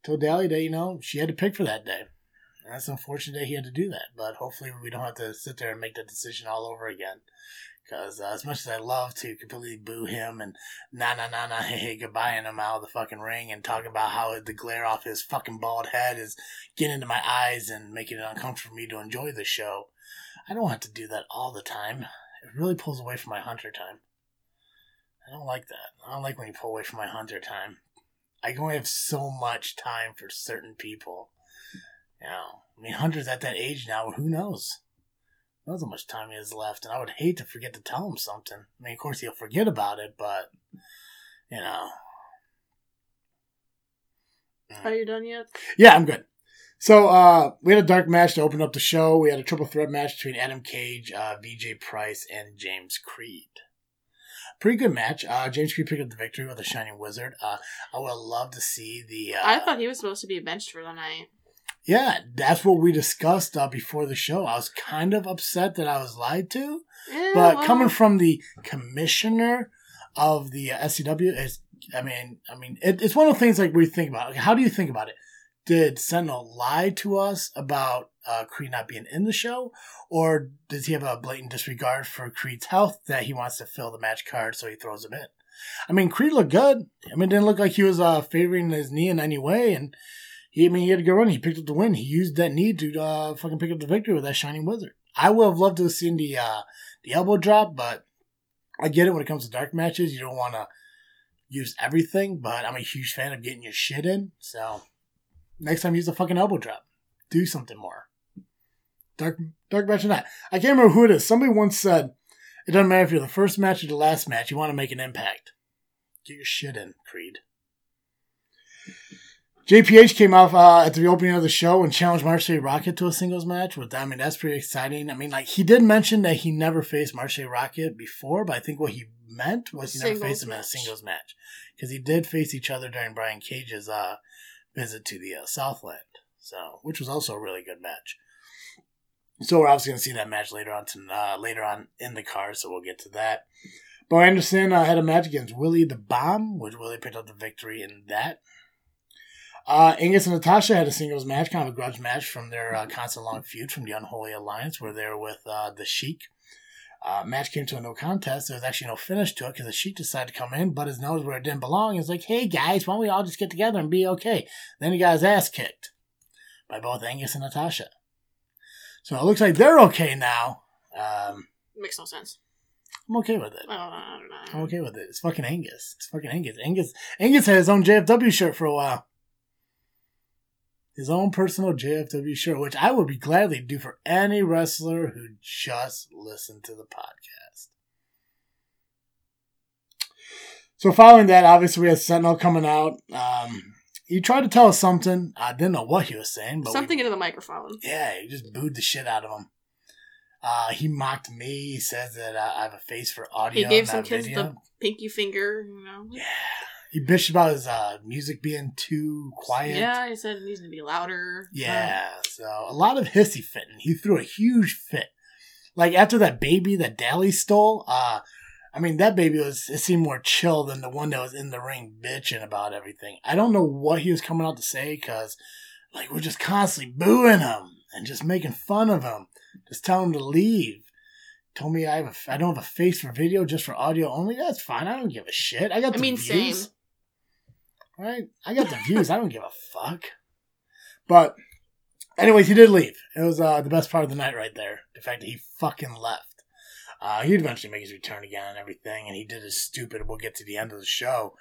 told Daly that you know she had to pick for that day. And that's unfortunate that he had to do that. But hopefully, we don't have to sit there and make that decision all over again. Because uh, as much as I love to completely boo him and na na na na <laughs> hey hey goodbye and him out of the fucking ring and talk about how the glare off his fucking bald head is getting into my eyes and making it uncomfortable for me to enjoy the show. I don't have to do that all the time. It really pulls away from my hunter time. I don't like that. I don't like when you pull away from my hunter time. I can only have so much time for certain people. You know, I mean, Hunter's at that age now. Who knows? Who knows how much time he has left? And I would hate to forget to tell him something. I mean, of course he'll forget about it, but you know. Are you done yet? Yeah, I'm good. So uh, we had a dark match to open up the show. We had a triple threat match between Adam Cage, uh, VJ Price, and James Creed. Pretty good match. Uh, James Creed picked up the victory with a Shining Wizard. Uh, I would love to see the. Uh, I thought he was supposed to be benched for the night. Yeah, that's what we discussed uh, before the show. I was kind of upset that I was lied to, Yeah, but well, coming from the commissioner of the uh, SCW, is, I mean, I mean, it, it's one of the things like we think about. Like, how do you think about it? Did Sentinel lie to us about uh, Creed not being in the show, or does he have a blatant disregard for Creed's health that he wants to fill the match card so he throws him in? I mean, Creed looked good. I mean, didn't look like he was uh, favoring his knee in any way, and he, I mean, he had a good run. He picked up the win. He used that knee to uh, fucking pick up the victory with that shining wizard. I would have loved to have seen the uh, the elbow drop, but I get it when it comes to dark matches. You don't want to use everything, but I'm a huge fan of getting your shit in. So next time, use the fucking elbow drop. Do something more. Dark dark match or not. I can't remember who it is. Somebody once said, "It doesn't matter if you're the first match or the last match. You want to make an impact. Get your shit in, Creed." JPH came out uh, at the opening of the show and challenged Marche Rocket to a singles match. With I mean, that's pretty exciting. I mean, like he did mention that he never faced Marche Rocket before, but I think what he meant was he never Singles faced him in a singles match because he did face each other during Brian Cage's uh, visit to the uh, Southland, so which was also a really good match. So we're obviously going to see that match later on to, uh, later on in the card, so we'll get to that. But Anderson uh, had a match against Willie the Bomb, which Willie picked up the victory in that. Uh, Angus and Natasha had a singles match, kind of a grudge match from their uh, constant long feud from the Unholy Alliance, where they were with uh, the Sheik. Uh, match came to a no contest. There was actually no finish to it because the Sheik decided to come in, but his nose where it didn't belong. He's like, "Hey guys, why don't we all just get together and be okay?" Then he got his ass kicked by both Angus and Natasha. So it looks like they're okay now. Um, Makes no sense. I'm okay with it. I don't know. I'm okay with it. It's fucking Angus. It's fucking Angus. Angus Angus had his own JFW shirt for a while. His own personal JFW shirt, which I would be gladly do for any wrestler who just listened to the podcast. So following that, obviously we had Sentinel coming out. Um, he tried to tell us something. I didn't know what he was saying, but we- Something into the microphone. yeah, he just booed the shit out of him. Uh, he mocked me. He says that I have a face for audio. He gave some kids video. the pinky finger, you know. Yeah. He bitched about his uh, music being too quiet. Yeah, he said it needs to be louder. Yeah. So a lot of hissy fitting. He threw a huge fit. Like after that baby that Dally stole, uh, I mean that baby was it seemed more chill than the one that was in the ring bitching about everything. I don't know what he was coming out to say because like we're just constantly booing him and just making fun of him. Just telling him to leave. Told me I have a, I don't have a face for video, just for audio only. That's fine. I don't give a shit. I got I the mean, views. same. Right? I got the views. I don't give a fuck. But, anyways, he did leave. It was uh, the best part of the night right there. The fact that he fucking left. Uh, he'd eventually make his return again and everything, and he did his stupid. We'll get to the end of the show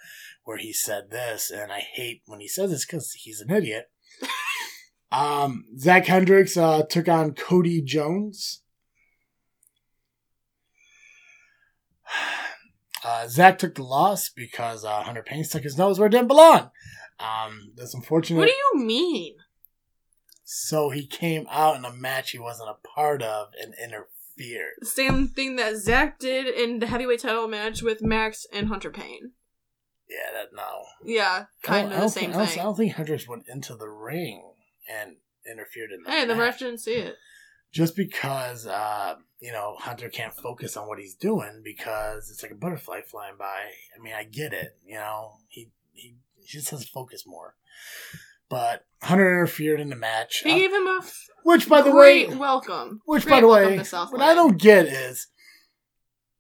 where he said this, and I hate when he says this because he's an idiot. um, Zach Hendricks uh, took on Cody Jones. Uh, Zach took the loss because uh, Hunter Payne stuck his nose where it didn't belong. Um, that's unfortunate. What do you mean? so he came out in a match he wasn't a part of and interfered. Same thing that Zach did in the heavyweight title match with Max and Hunter Payne. Yeah, that no. Yeah, kind of the same think, I don't- thing. I don't think Hendricks went into the ring and interfered in the Hey, the match. ref didn't see it. Just because, uh, you know, Hunter can't focus on what he's doing because it's like a butterfly flying by. I mean, I get it. You know, he he, he just has to focus more. But Hunter interfered in the match, He uh, gave him a f- which, by the great way, welcome. Which, Great by the way, what I don't get is,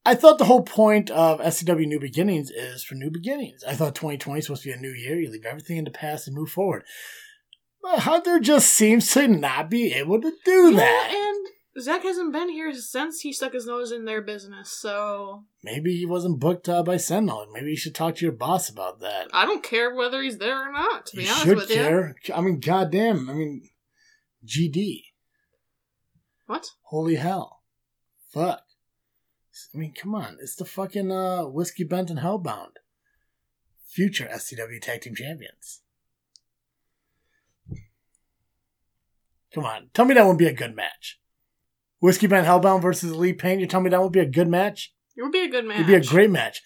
I thought the whole point of SCW New Beginnings is for new beginnings. I thought 2020 is supposed to be a new year. You leave everything in the past and move forward. But Hunter just seems to not be able to do Yeah, that. and Zach hasn't been here since he stuck his nose in their business, so Maybe he wasn't booked uh, by Sentinel. Maybe you should talk to your boss about that. I don't care whether he's there or not. To be you honest should with you, care. I mean, goddamn. I mean, GD. what? Holy hell. Fuck. I mean, come on. It's the fucking uh, Whiskey Bent and Hellbound. Future SCW Tag Team Champions. Come on. Tell me that wouldn't be a good match. Whiskey Man Hellbound versus Lee Payne. You tell me that would be a good match? It would be a good match. It'd be a great match.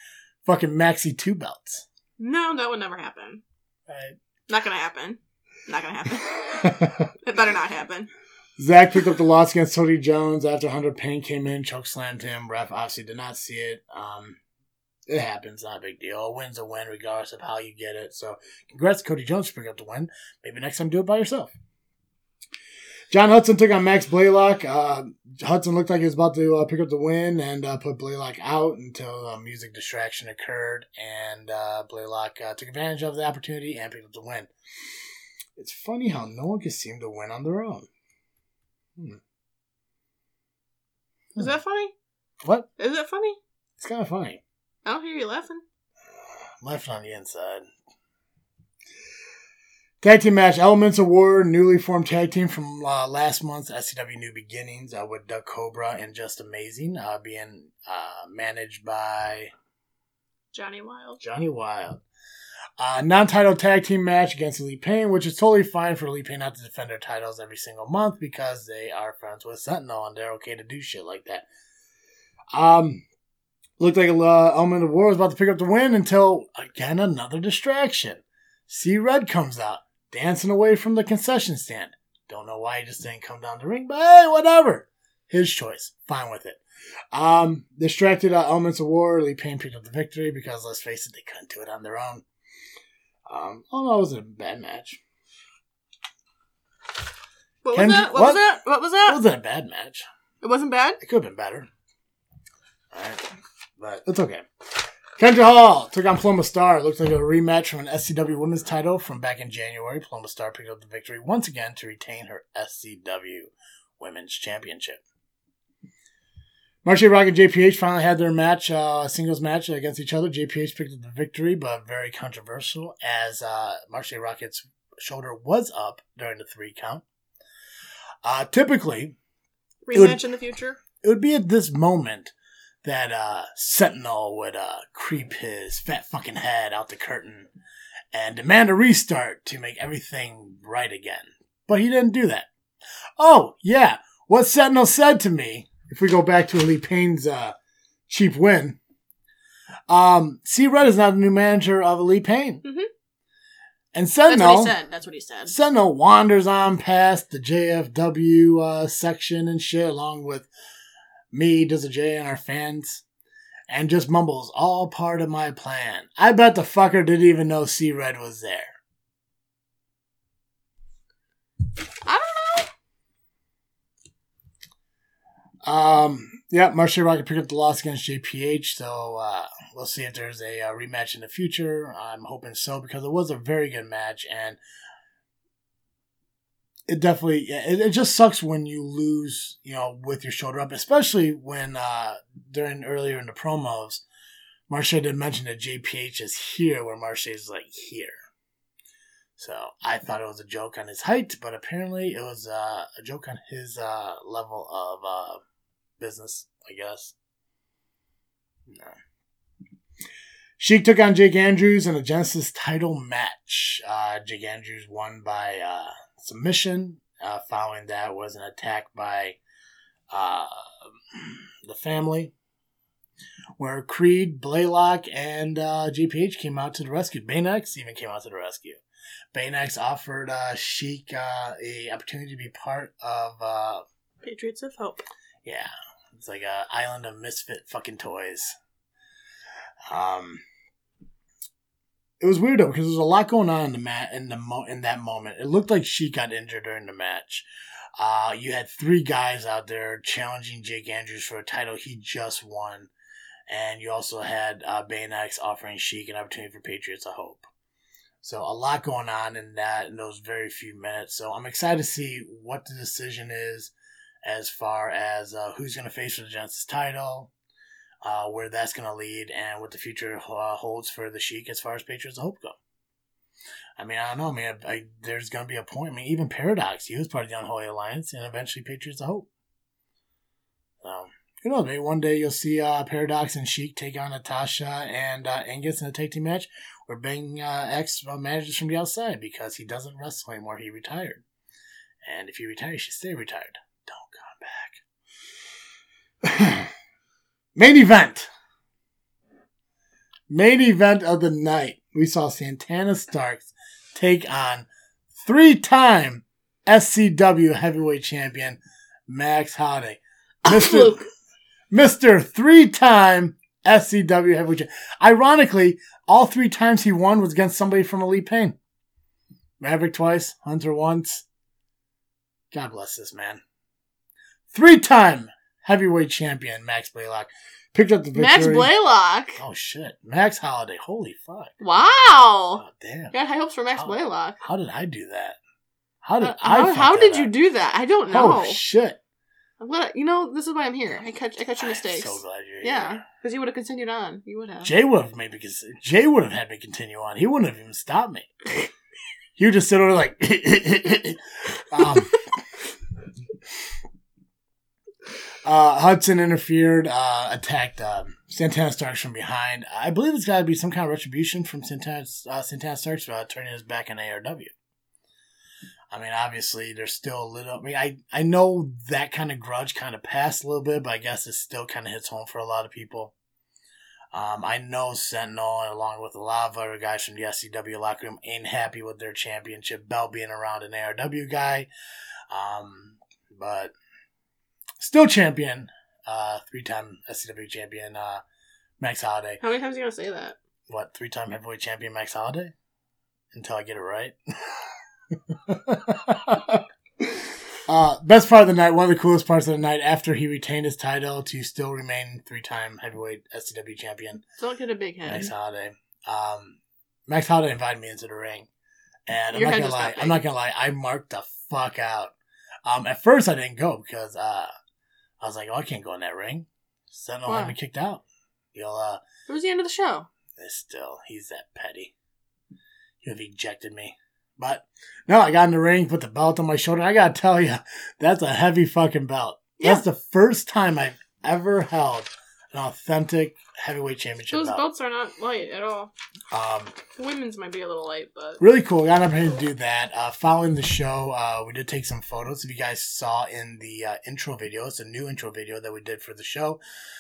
Fucking Maxi two belts. No, that would never happen. Right. Not gonna happen. Not gonna happen. <laughs> it better not happen. Zach picked up the loss against Cody Jones after Hunter Payne came in, choke slammed him. Ref obviously did not see it. Um, it happens, not a big deal. A win's a win, regardless of how you get it. So, congrats, Cody Jones, for picking up the win. Maybe next time do it by yourself. John Hudson took on Max Blaylock. Uh, Hudson looked like he was about to uh, pick up the win and uh, put Blaylock out until a music distraction occurred, and uh, Blaylock uh, took advantage of the opportunity and picked up the win. It's funny how no one can seem to win on their own. Hmm. Is that funny? What? Is that funny? It's kind of funny. I don't hear you laughing. Laughing on the inside. Tag team match Elements of War, newly formed tag team from uh, last month's SCW New Beginnings uh, with Doug Cobra and Just Amazing, uh, being uh, managed by Johnny Wild. Johnny Wild. Uh, non-title tag team match against Lee Payne, which is totally fine for Lee Payne not to defend their titles every single month because they are friends with Sentinel and they're okay to do shit like that. Um, looked like uh, Element of War was about to pick up the win until again another distraction. See Red comes out dancing away from the concession stand. Don't know why he just didn't come down the ring, but hey, whatever. His choice. Fine with it. Um, distracted uh, Elements of War. Lee Payne picked up the victory because let's face it, they couldn't do it on their own. Um, oh no, it wasn't a bad match. What was that? What, what? was that? What was It that? wasn't a bad match. It wasn't bad. It could have been better. Alright. But it's okay. Kendra Hall took on Paloma Star. It looks like a rematch from an SCW women's title from back in January. Paloma Star picked up the victory once again to retain her SCW women's championship. Marsha Rock and JPH finally had their match, uh, singles match against each other. JPH picked up the victory, but very controversial as uh, Marsha Rocket's shoulder was up during the three count. Uh, typically, Rematch would- in the future. it would be at this moment that uh, Sentinel would uh, creep his fat fucking head out the curtain and demand a restart to make everything right again. But he didn't do that. Oh, yeah. What Sentinel said to me, if we go back to Elite Payne's uh, cheap win, um, C Red is not the new manager of Elite Payne. Mhm. And That's Sentinel. what he said. That's what he said. Sentinel wanders on past the JFW uh, section and shit, along with me, Dizzle J, and our fans, and just mumbles, all part of my plan. I bet the fucker didn't even know C Red was there. I don't know. Um, yeah, Marcia Rocket picked up the loss against JPH, so uh, we'll see if there's a uh, rematch in the future. I'm hoping so because it was a very good match, and it definitely it, it just sucks when you lose, you know, with your shoulder up, especially when uh, during earlier in the promos, Marcia did mention that JPH is here, where Marcia is like here. So I thought it was a joke on his height, but apparently it was uh, a joke on his uh, level of uh, business, I guess. No. Sheik took on Jake Andrews in a Genesis title match. Uh, Jake Andrews won by uh, submission. Uh, following that was an attack by uh, the family, where Creed, Blaylock, and uh, GPH came out to the rescue. Baynex even came out to the rescue. Baynex offered uh, Sheik uh, a opportunity to be part of uh, Patriots of Hope. yeah, it's like a island of misfit fucking toys. Um, it was weird though because there was a lot going on in the mat in the mo- in that moment. It looked like she got injured during the match. Uh, you had three guys out there challenging Jake Andrews for a title he just won, and you also had uh, Baynex offering Sheik an opportunity for Patriots of Hope. So a lot going on in that in those very few minutes. So I'm excited to see what the decision is as far as uh, who's going to face for the Genesis title, uh, where that's going to lead, and what the future uh, holds for the Sheik as far as Patriots of Hope go. I mean, I don't know, man. I, there's going to be a point. I mean, even Paradox, he was part of the Unholy Alliance, and eventually Patriots of Hope. So, who knows? Maybe one day you'll see uh, Paradox and Sheik take on Natasha and uh, Angus in a tag team match, where Bang uh, X uh, manages from the outside because he doesn't wrestle anymore. He retired. And if you retire, you should stay retired. Don't come back. <clears throat> Main event. Main event of the night. We saw Santana Starks take on three-time SCW heavyweight champion Max Holiday. Mr. Mr. Three-time SCW heavyweight champion. Ironically, all three times he won was against somebody from Elite Pain. Maverick twice, Hunter once. God bless this man. Three-time heavyweight champion Max Blaylock picked up the victory. Max Blaylock. Oh shit, Max Holiday. Holy fuck. Wow. Oh damn. Got high hopes for Max Oh. Blaylock. How did I do that? How did Uh, I? how how did you do that? I don't know. Oh shit. I'm glad, you know, this is why I'm here. I catch I catch your I'm mistakes. so glad you're yeah, here. because you would have continued on. You would have. Jay would have maybe cons- Jay would have had me continue on. He wouldn't have even stopped me. <laughs> he would just sit over like. <laughs> um, uh, Hudson interfered, uh, attacked um, Santana Starks from behind. I believe it's got to be some kind of retribution from Santana, uh, Santana Starks uh, turning his back on ARW. I mean, obviously, there's still a little. I mean, I, I know that kind of grudge kind of passed a little bit, but I guess it still kind of hits home for a lot of people. Um, I know Sentinel, along with a lot of other guys from the SCW locker room, ain't happy with their championship belt being around an ARW guy. Um, but still champion, uh, three time SCW champion, uh, Max Holiday. How many times are you gonna say that? What, three time heavyweight champion Max Holiday? Until I get it right. <laughs> uh, best part of the night, one of the coolest parts of the night after he retained his title to still remain three time heavyweight SCW champion. Don't get a big head. Max Holiday. Um, Max Holiday invited me into the ring, and I'm Your not gonna lie. I'm not gonna lie. I marked the fuck out. Um, at first I didn't go because uh, I was like, oh, I can't go in that ring. Sentinel Why? had me kicked out. He'll uh It was the end of the show. still he's that petty. He'll have ejected me. But no, I got in the ring, put the belt on my shoulder. I gotta tell you, that's a heavy fucking belt. That's the first time I've ever held an authentic heavyweight championship Those belt. belts are not light at all. Um, Women's might be a little light, but really cool. Got up here to do that. Uh, following the show, uh, we did take some photos. If you guys saw in the uh, intro video, it's a new intro video that we did for the show.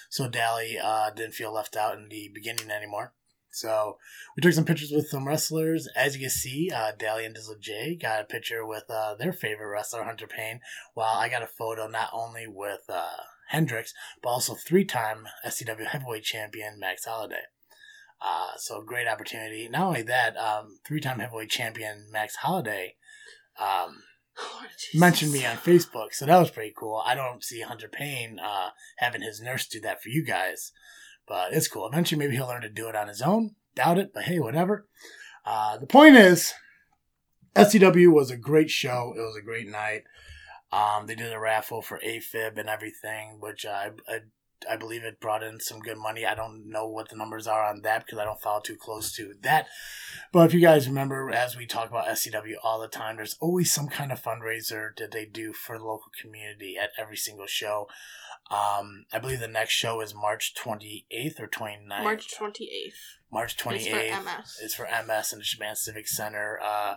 So Dally uh, didn't feel left out in the beginning anymore. So we took some pictures with some wrestlers. As you can see, uh, Dally and Dizzle J got a picture with uh, their favorite wrestler, Hunter Payne, while I got a photo not only with Hendrix, but also three-time SCW heavyweight champion Max Holiday. Uh, so great opportunity. Not only that, um, three-time heavyweight champion Max Holiday um, Jesus. mentioned me on Facebook, so that was pretty cool. I don't see Hunter Payne uh, having his nurse do that for you guys, but it's cool. Eventually, maybe he'll learn to do it on his own. Doubt it, but hey, whatever. Uh, the point is, SCW was a great show. It was a great night. Um, they did a raffle for AFib and everything, which I, I I believe it brought in some good money. I don't know what the numbers are on that because I don't follow too close to that. But if you guys remember, as we talk about SCW all the time, there's always some kind of fundraiser that they do for the local community at every single show. Um, I believe the next show is March 28th or 29th. March 28th. March It's 28th. for MS. It's for MS and the Shaman Civic Center. Uh,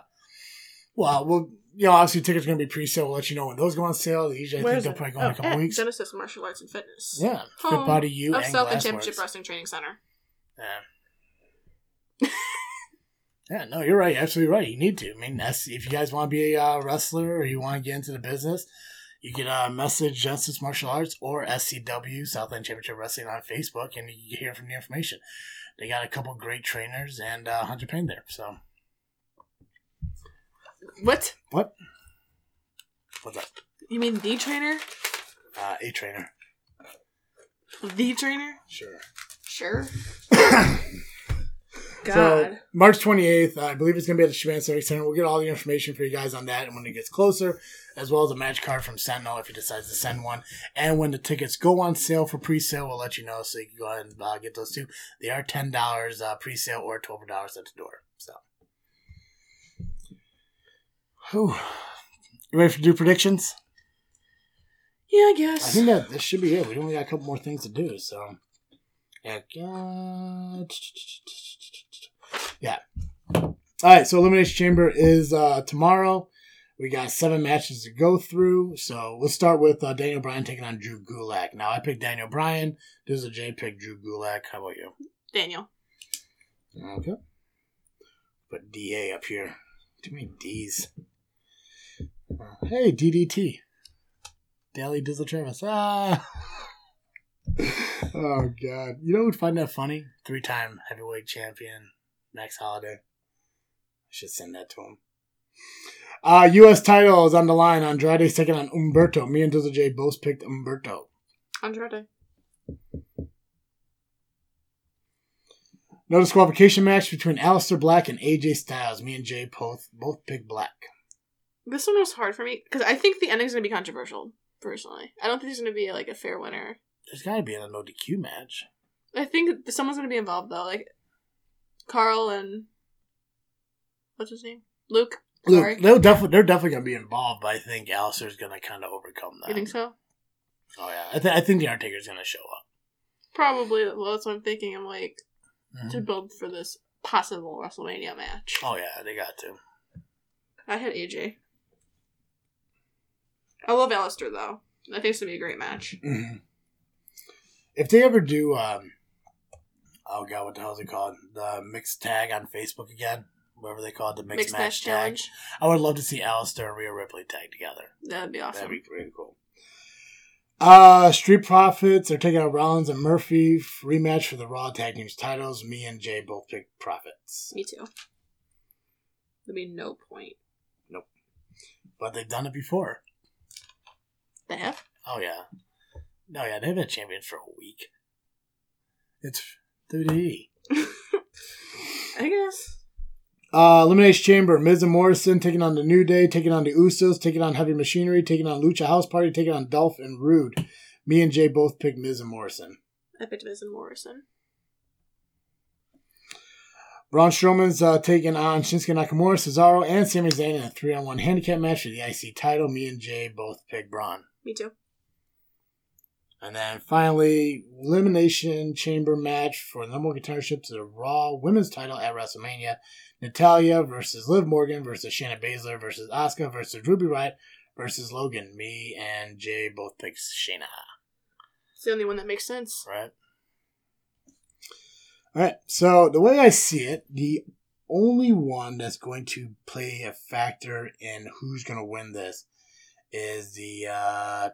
well, we'll, you know, obviously tickets are going to be pre-sale. We'll let you know when those go on sale. Usually, I Where think is they'll it? probably go in a Oh, couple at weeks. Genesis Martial Arts and Fitness. Yeah, Home Body U of and South and Glassworks. Championship Wrestling Training Center. Yeah. yeah, no, you're right. Absolutely right. You need to. I mean, that's, if you guys want to be a uh, wrestler or you want to get into the business, you can uh, message Genesis Martial Arts or SCW Southland Championship Wrestling on Facebook, and you can hear from the information. They got a couple great trainers and uh, Hunter Payne there. So, What? what? What's up? You mean the trainer? Uh, a trainer. The trainer? Sure. Sure. <coughs> God. So March 28th, I believe it's going to be at the Shaman Civic Center. We'll get all the information for you guys on that and when it gets closer, as well as a match card from Sentinel if he decides to send one. And when the tickets go on sale for pre-sale, we'll let you know so you can go ahead and uh, get those too. They are $10 uh, pre-sale or $12 at the door. So, Whew. You ready to do predictions? yeah, I guess. I think that this should be it. We only got a couple more things to do, so yeah. Yeah. All right, so Elimination Chamber is uh, tomorrow. We got seven matches to go through. So let's start with uh, Daniel Bryan taking on Drew Gulak. Now I picked Daniel Bryan. This is Jay picked Drew Gulak. How about you? Daniel. Okay. Put DA up here. Too many D's. Uh, Hey, DDT. Daily Dizzle Travis. Ah. <laughs> oh, God. You know who would find that funny? Three time heavyweight champion, Max Holiday. I should send that to him. Uh, U.S. title is on the line. Andrade's taking on Humberto. Me and Dizzle J both picked Humberto. Andrade. No disqualification match between Aleister Black and AJ Styles. Me and Jay both both picked Black. This one was hard for me because I think the ending's gonna be controversial. Personally, I don't think there's gonna be like a fair winner. There's got to be an no DQ match. I think someone's gonna be involved though, like Karl and what's his name, Luke. Look, they'll definitely they're definitely gonna be involved, but I think Aleister's gonna kind of overcome that. you think so? Oh yeah, I, th- I think the Undertaker's gonna show up. Probably. Well, that's what I'm thinking. I'm like to Mhm. build for this possible WrestleMania match. Oh yeah, they got to. I had AJ. I love Aleister though. I think it's gonna be a great match. Mhm. <clears throat> If they ever do, um, oh god, what the hell is it called? The mixed tag on Facebook again, whatever they call it, the mixed, Mixed match, match tag. challenge. I would love to see Aleister and Rhea Ripley tag together. That'd be awesome. That'd be really cool. Uh, Street Profits are taking out Rollins and Murphy rematch for the Raw Tag Teams titles. Me and Jay both picked Profits, Me too. There'd be no point. Nope. But they've done it before. They have. Oh yeah, no yeah, they've been champions for a week. It's WWE. <laughs> I guess. Uh, Elimination Chamber, Miz and Morrison taking on the New Day, taking on the Usos, taking on Heavy Machinery, taking on Lucha House Party, taking on Dolph and Roode. Me and Jay both picked Miz and Morrison. I picked Miz and Morrison. Braun Strowman's uh, taking on Shinsuke Nakamura, Cesaro, and Sami Zayn in a three-on-one handicap match for the IC title. Me and Jay both picked Braun. Me too. And then finally, Elimination Chamber match for the number one contendership to the Raw Women's title at WrestleMania. Natalya versus Liv Morgan versus Shayna Baszler versus Asuka versus Ruby Riott versus Logan. Me and Jay both picked Shayna. It's the only one that makes sense. Right. All right. So the way I see it, the only one that's going to play a factor in who's going to win this is the uh,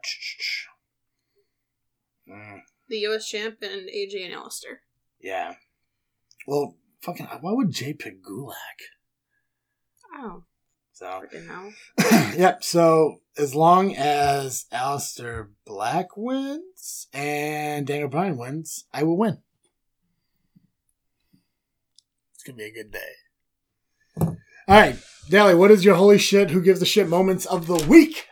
mm, The US champ and AJ and Aleister. yeah. Well, fucking, why would Jay pick Gulak? Oh, So hell. <coughs> yep. So as long as Aleister Black wins and Daniel Bryan wins, I will win. It's gonna be a good day. All right, Dally, what is your holy shit? Who gives a shit moments of the week?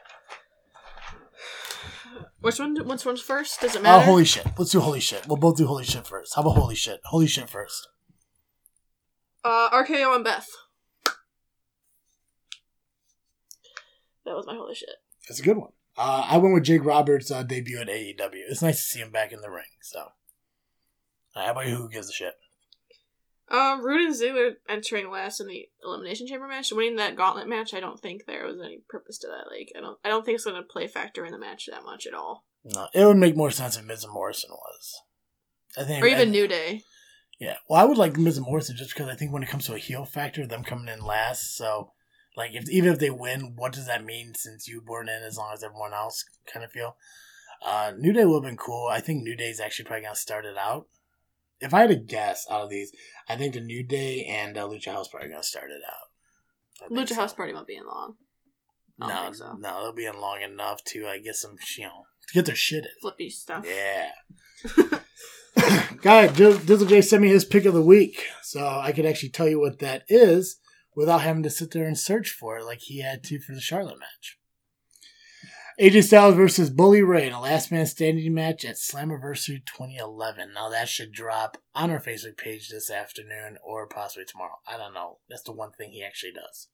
Which one? Which one's first? Does it Oh, matter? holy shit. Let's do holy shit. We'll both do holy shit first. How about holy shit? Holy shit first. Uh, RKO and Beth. That was my holy shit. That's a good one. Uh, I went with Jake Roberts' uh, debut at AEW. It's nice to see him back in the ring. So, how about you? Who gives a shit? Um, Roode and Ziggler entering last in the elimination chamber match, winning that gauntlet match. I don't think there was any purpose to that. Like, I don't, I don't think it's going to play a factor in the match that much at all. No, it would make more sense if Miz and Morrison was. I think, Or even I- New Day. Yeah, well, I would like Miz and Morrison just because I think when it comes to a heel factor, them coming in last. So, like, if even if they win, what does that mean since you weren't in as long as everyone else? Kind of feel. Uh, New Day would have been cool. I think New Day's actually probably gonna start it out. If I had to guess out of these, I think the New Day and uh, Lucha House probably gonna start it out. Lucha so. House Party won't be in long. I No, so. no, they'll be in long enough to uh, get some, you know, to get their shit in. Flippy stuff. Yeah. <laughs> <coughs> Guy, Diz- Dizzle J sent me his pick of the week, so I could actually tell you what that is without having to sit there and search for it like he had to for the Charlotte match. AJ Styles versus Bully Ray in a last man standing match at Slammiversary 2011. Now that should drop on our Facebook page this afternoon or possibly tomorrow. I don't know. That's the one thing he actually does.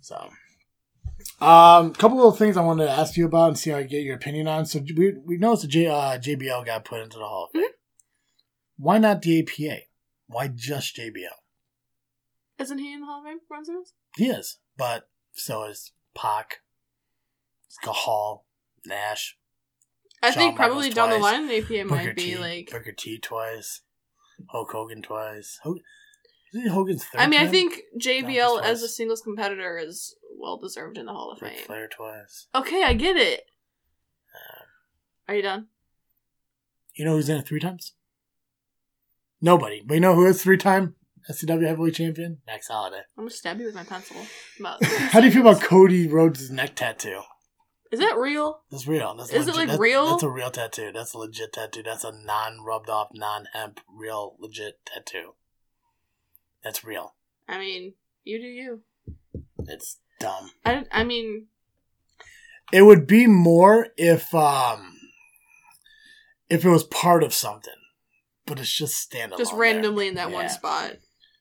So, um, couple of things I wanted to ask you about and see how I get your opinion on. So we we noticed the J, uh, JBL got put into the Hall of Fame. Why not the APA? Why just JBL? Isn't he in the Hall of Fame for? He is, but so is Pac, Hall, Nash, I Shawn think probably Michaels down the twice. line, the APA Booker might be T, like. Booker T twice, Hulk Hogan twice. Hogan, is it Hogan's third I mean, I time? think JBL as a twice. singles competitor is well deserved in the Hall of Ric Fame. Flair twice. Okay, I get it. Uh, Are you done? You know who's in it three times? Nobody. But you know who is three time SCW heavyweight champion? Max Holiday. I'm gonna stab you with my pencil. <laughs> How do you feel about Cody Rhodes' neck tattoo? Is that real? That's real. That's Is it, like, that's- real? That's a real tattoo. That's a legit tattoo. That's a non rubbed off, non hemp, real legit tattoo. That's real. I mean, you do you. It's dumb. I, I mean, It would be more if um if it was part of something, but it's just standalone. just there. randomly in that one spot.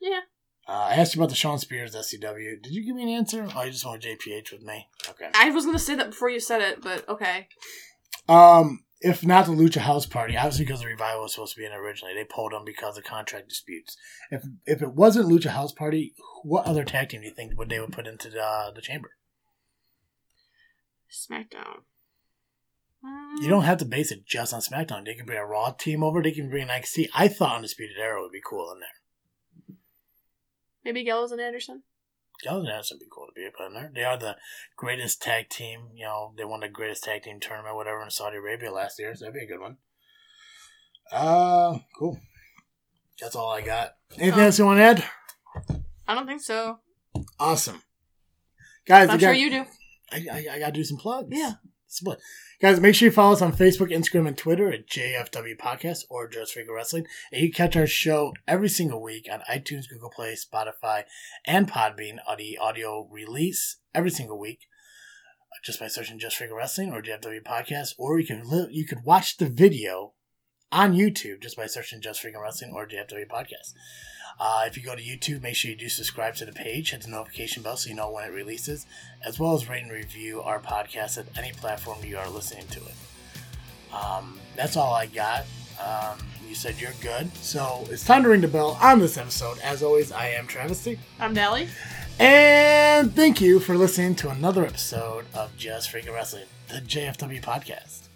Yeah. Uh, I asked you about the Shawn Spears SCW. Did you give me an answer? Oh, you just went JPH with me. Okay. I was gonna say that before you said it, but okay. Um, if not the Lucha House Party, obviously because the revival was supposed to be in originally, they pulled them because of contract disputes. If if it wasn't Lucha House Party, what other tag team do you think would they would put into the, uh, the chamber? SmackDown. You don't have to base it just on SmackDown. They can bring a Raw team over. They can bring an NXT. I thought Undisputed Era would be cool in there. Maybe Gallows and Anderson. Gallows and Anderson would be cool to be put in there. They are the greatest tag team. You know, they won the greatest tag team tournament, whatever, in Saudi Arabia last year. So that'd be a good one. Uh, cool. That's all I got. Anything Um, else you want to add? I don't think so. Awesome. Guys, I'm got, sure you do. I, I, I got to do some plugs. Yeah. Split. Guys, make sure you follow us on Facebook, Instagram, and Twitter at JFW Podcast or Just Freaking Wrestling. And you can catch our show every single week on iTunes, Google Play, Spotify, and Podbean on the audio release every single week. uh, Just by searching Just Freaking Wrestling or JFW Podcast, or you can li- you could watch the video on YouTube just by searching Just Freaking Wrestling or JFW Podcast. Uh, if you go to YouTube, make sure you do subscribe to the page, hit the notification bell so you know when it releases, as well as rate and review our podcast at any platform you are listening to it. Um, that's all I got. Um, you said you're good, so it's time to ring the bell on this episode. As always, I am Travesty, I'm Nelly. and thank you for listening to another episode of Just Freaking Wrestling, the JFW podcast.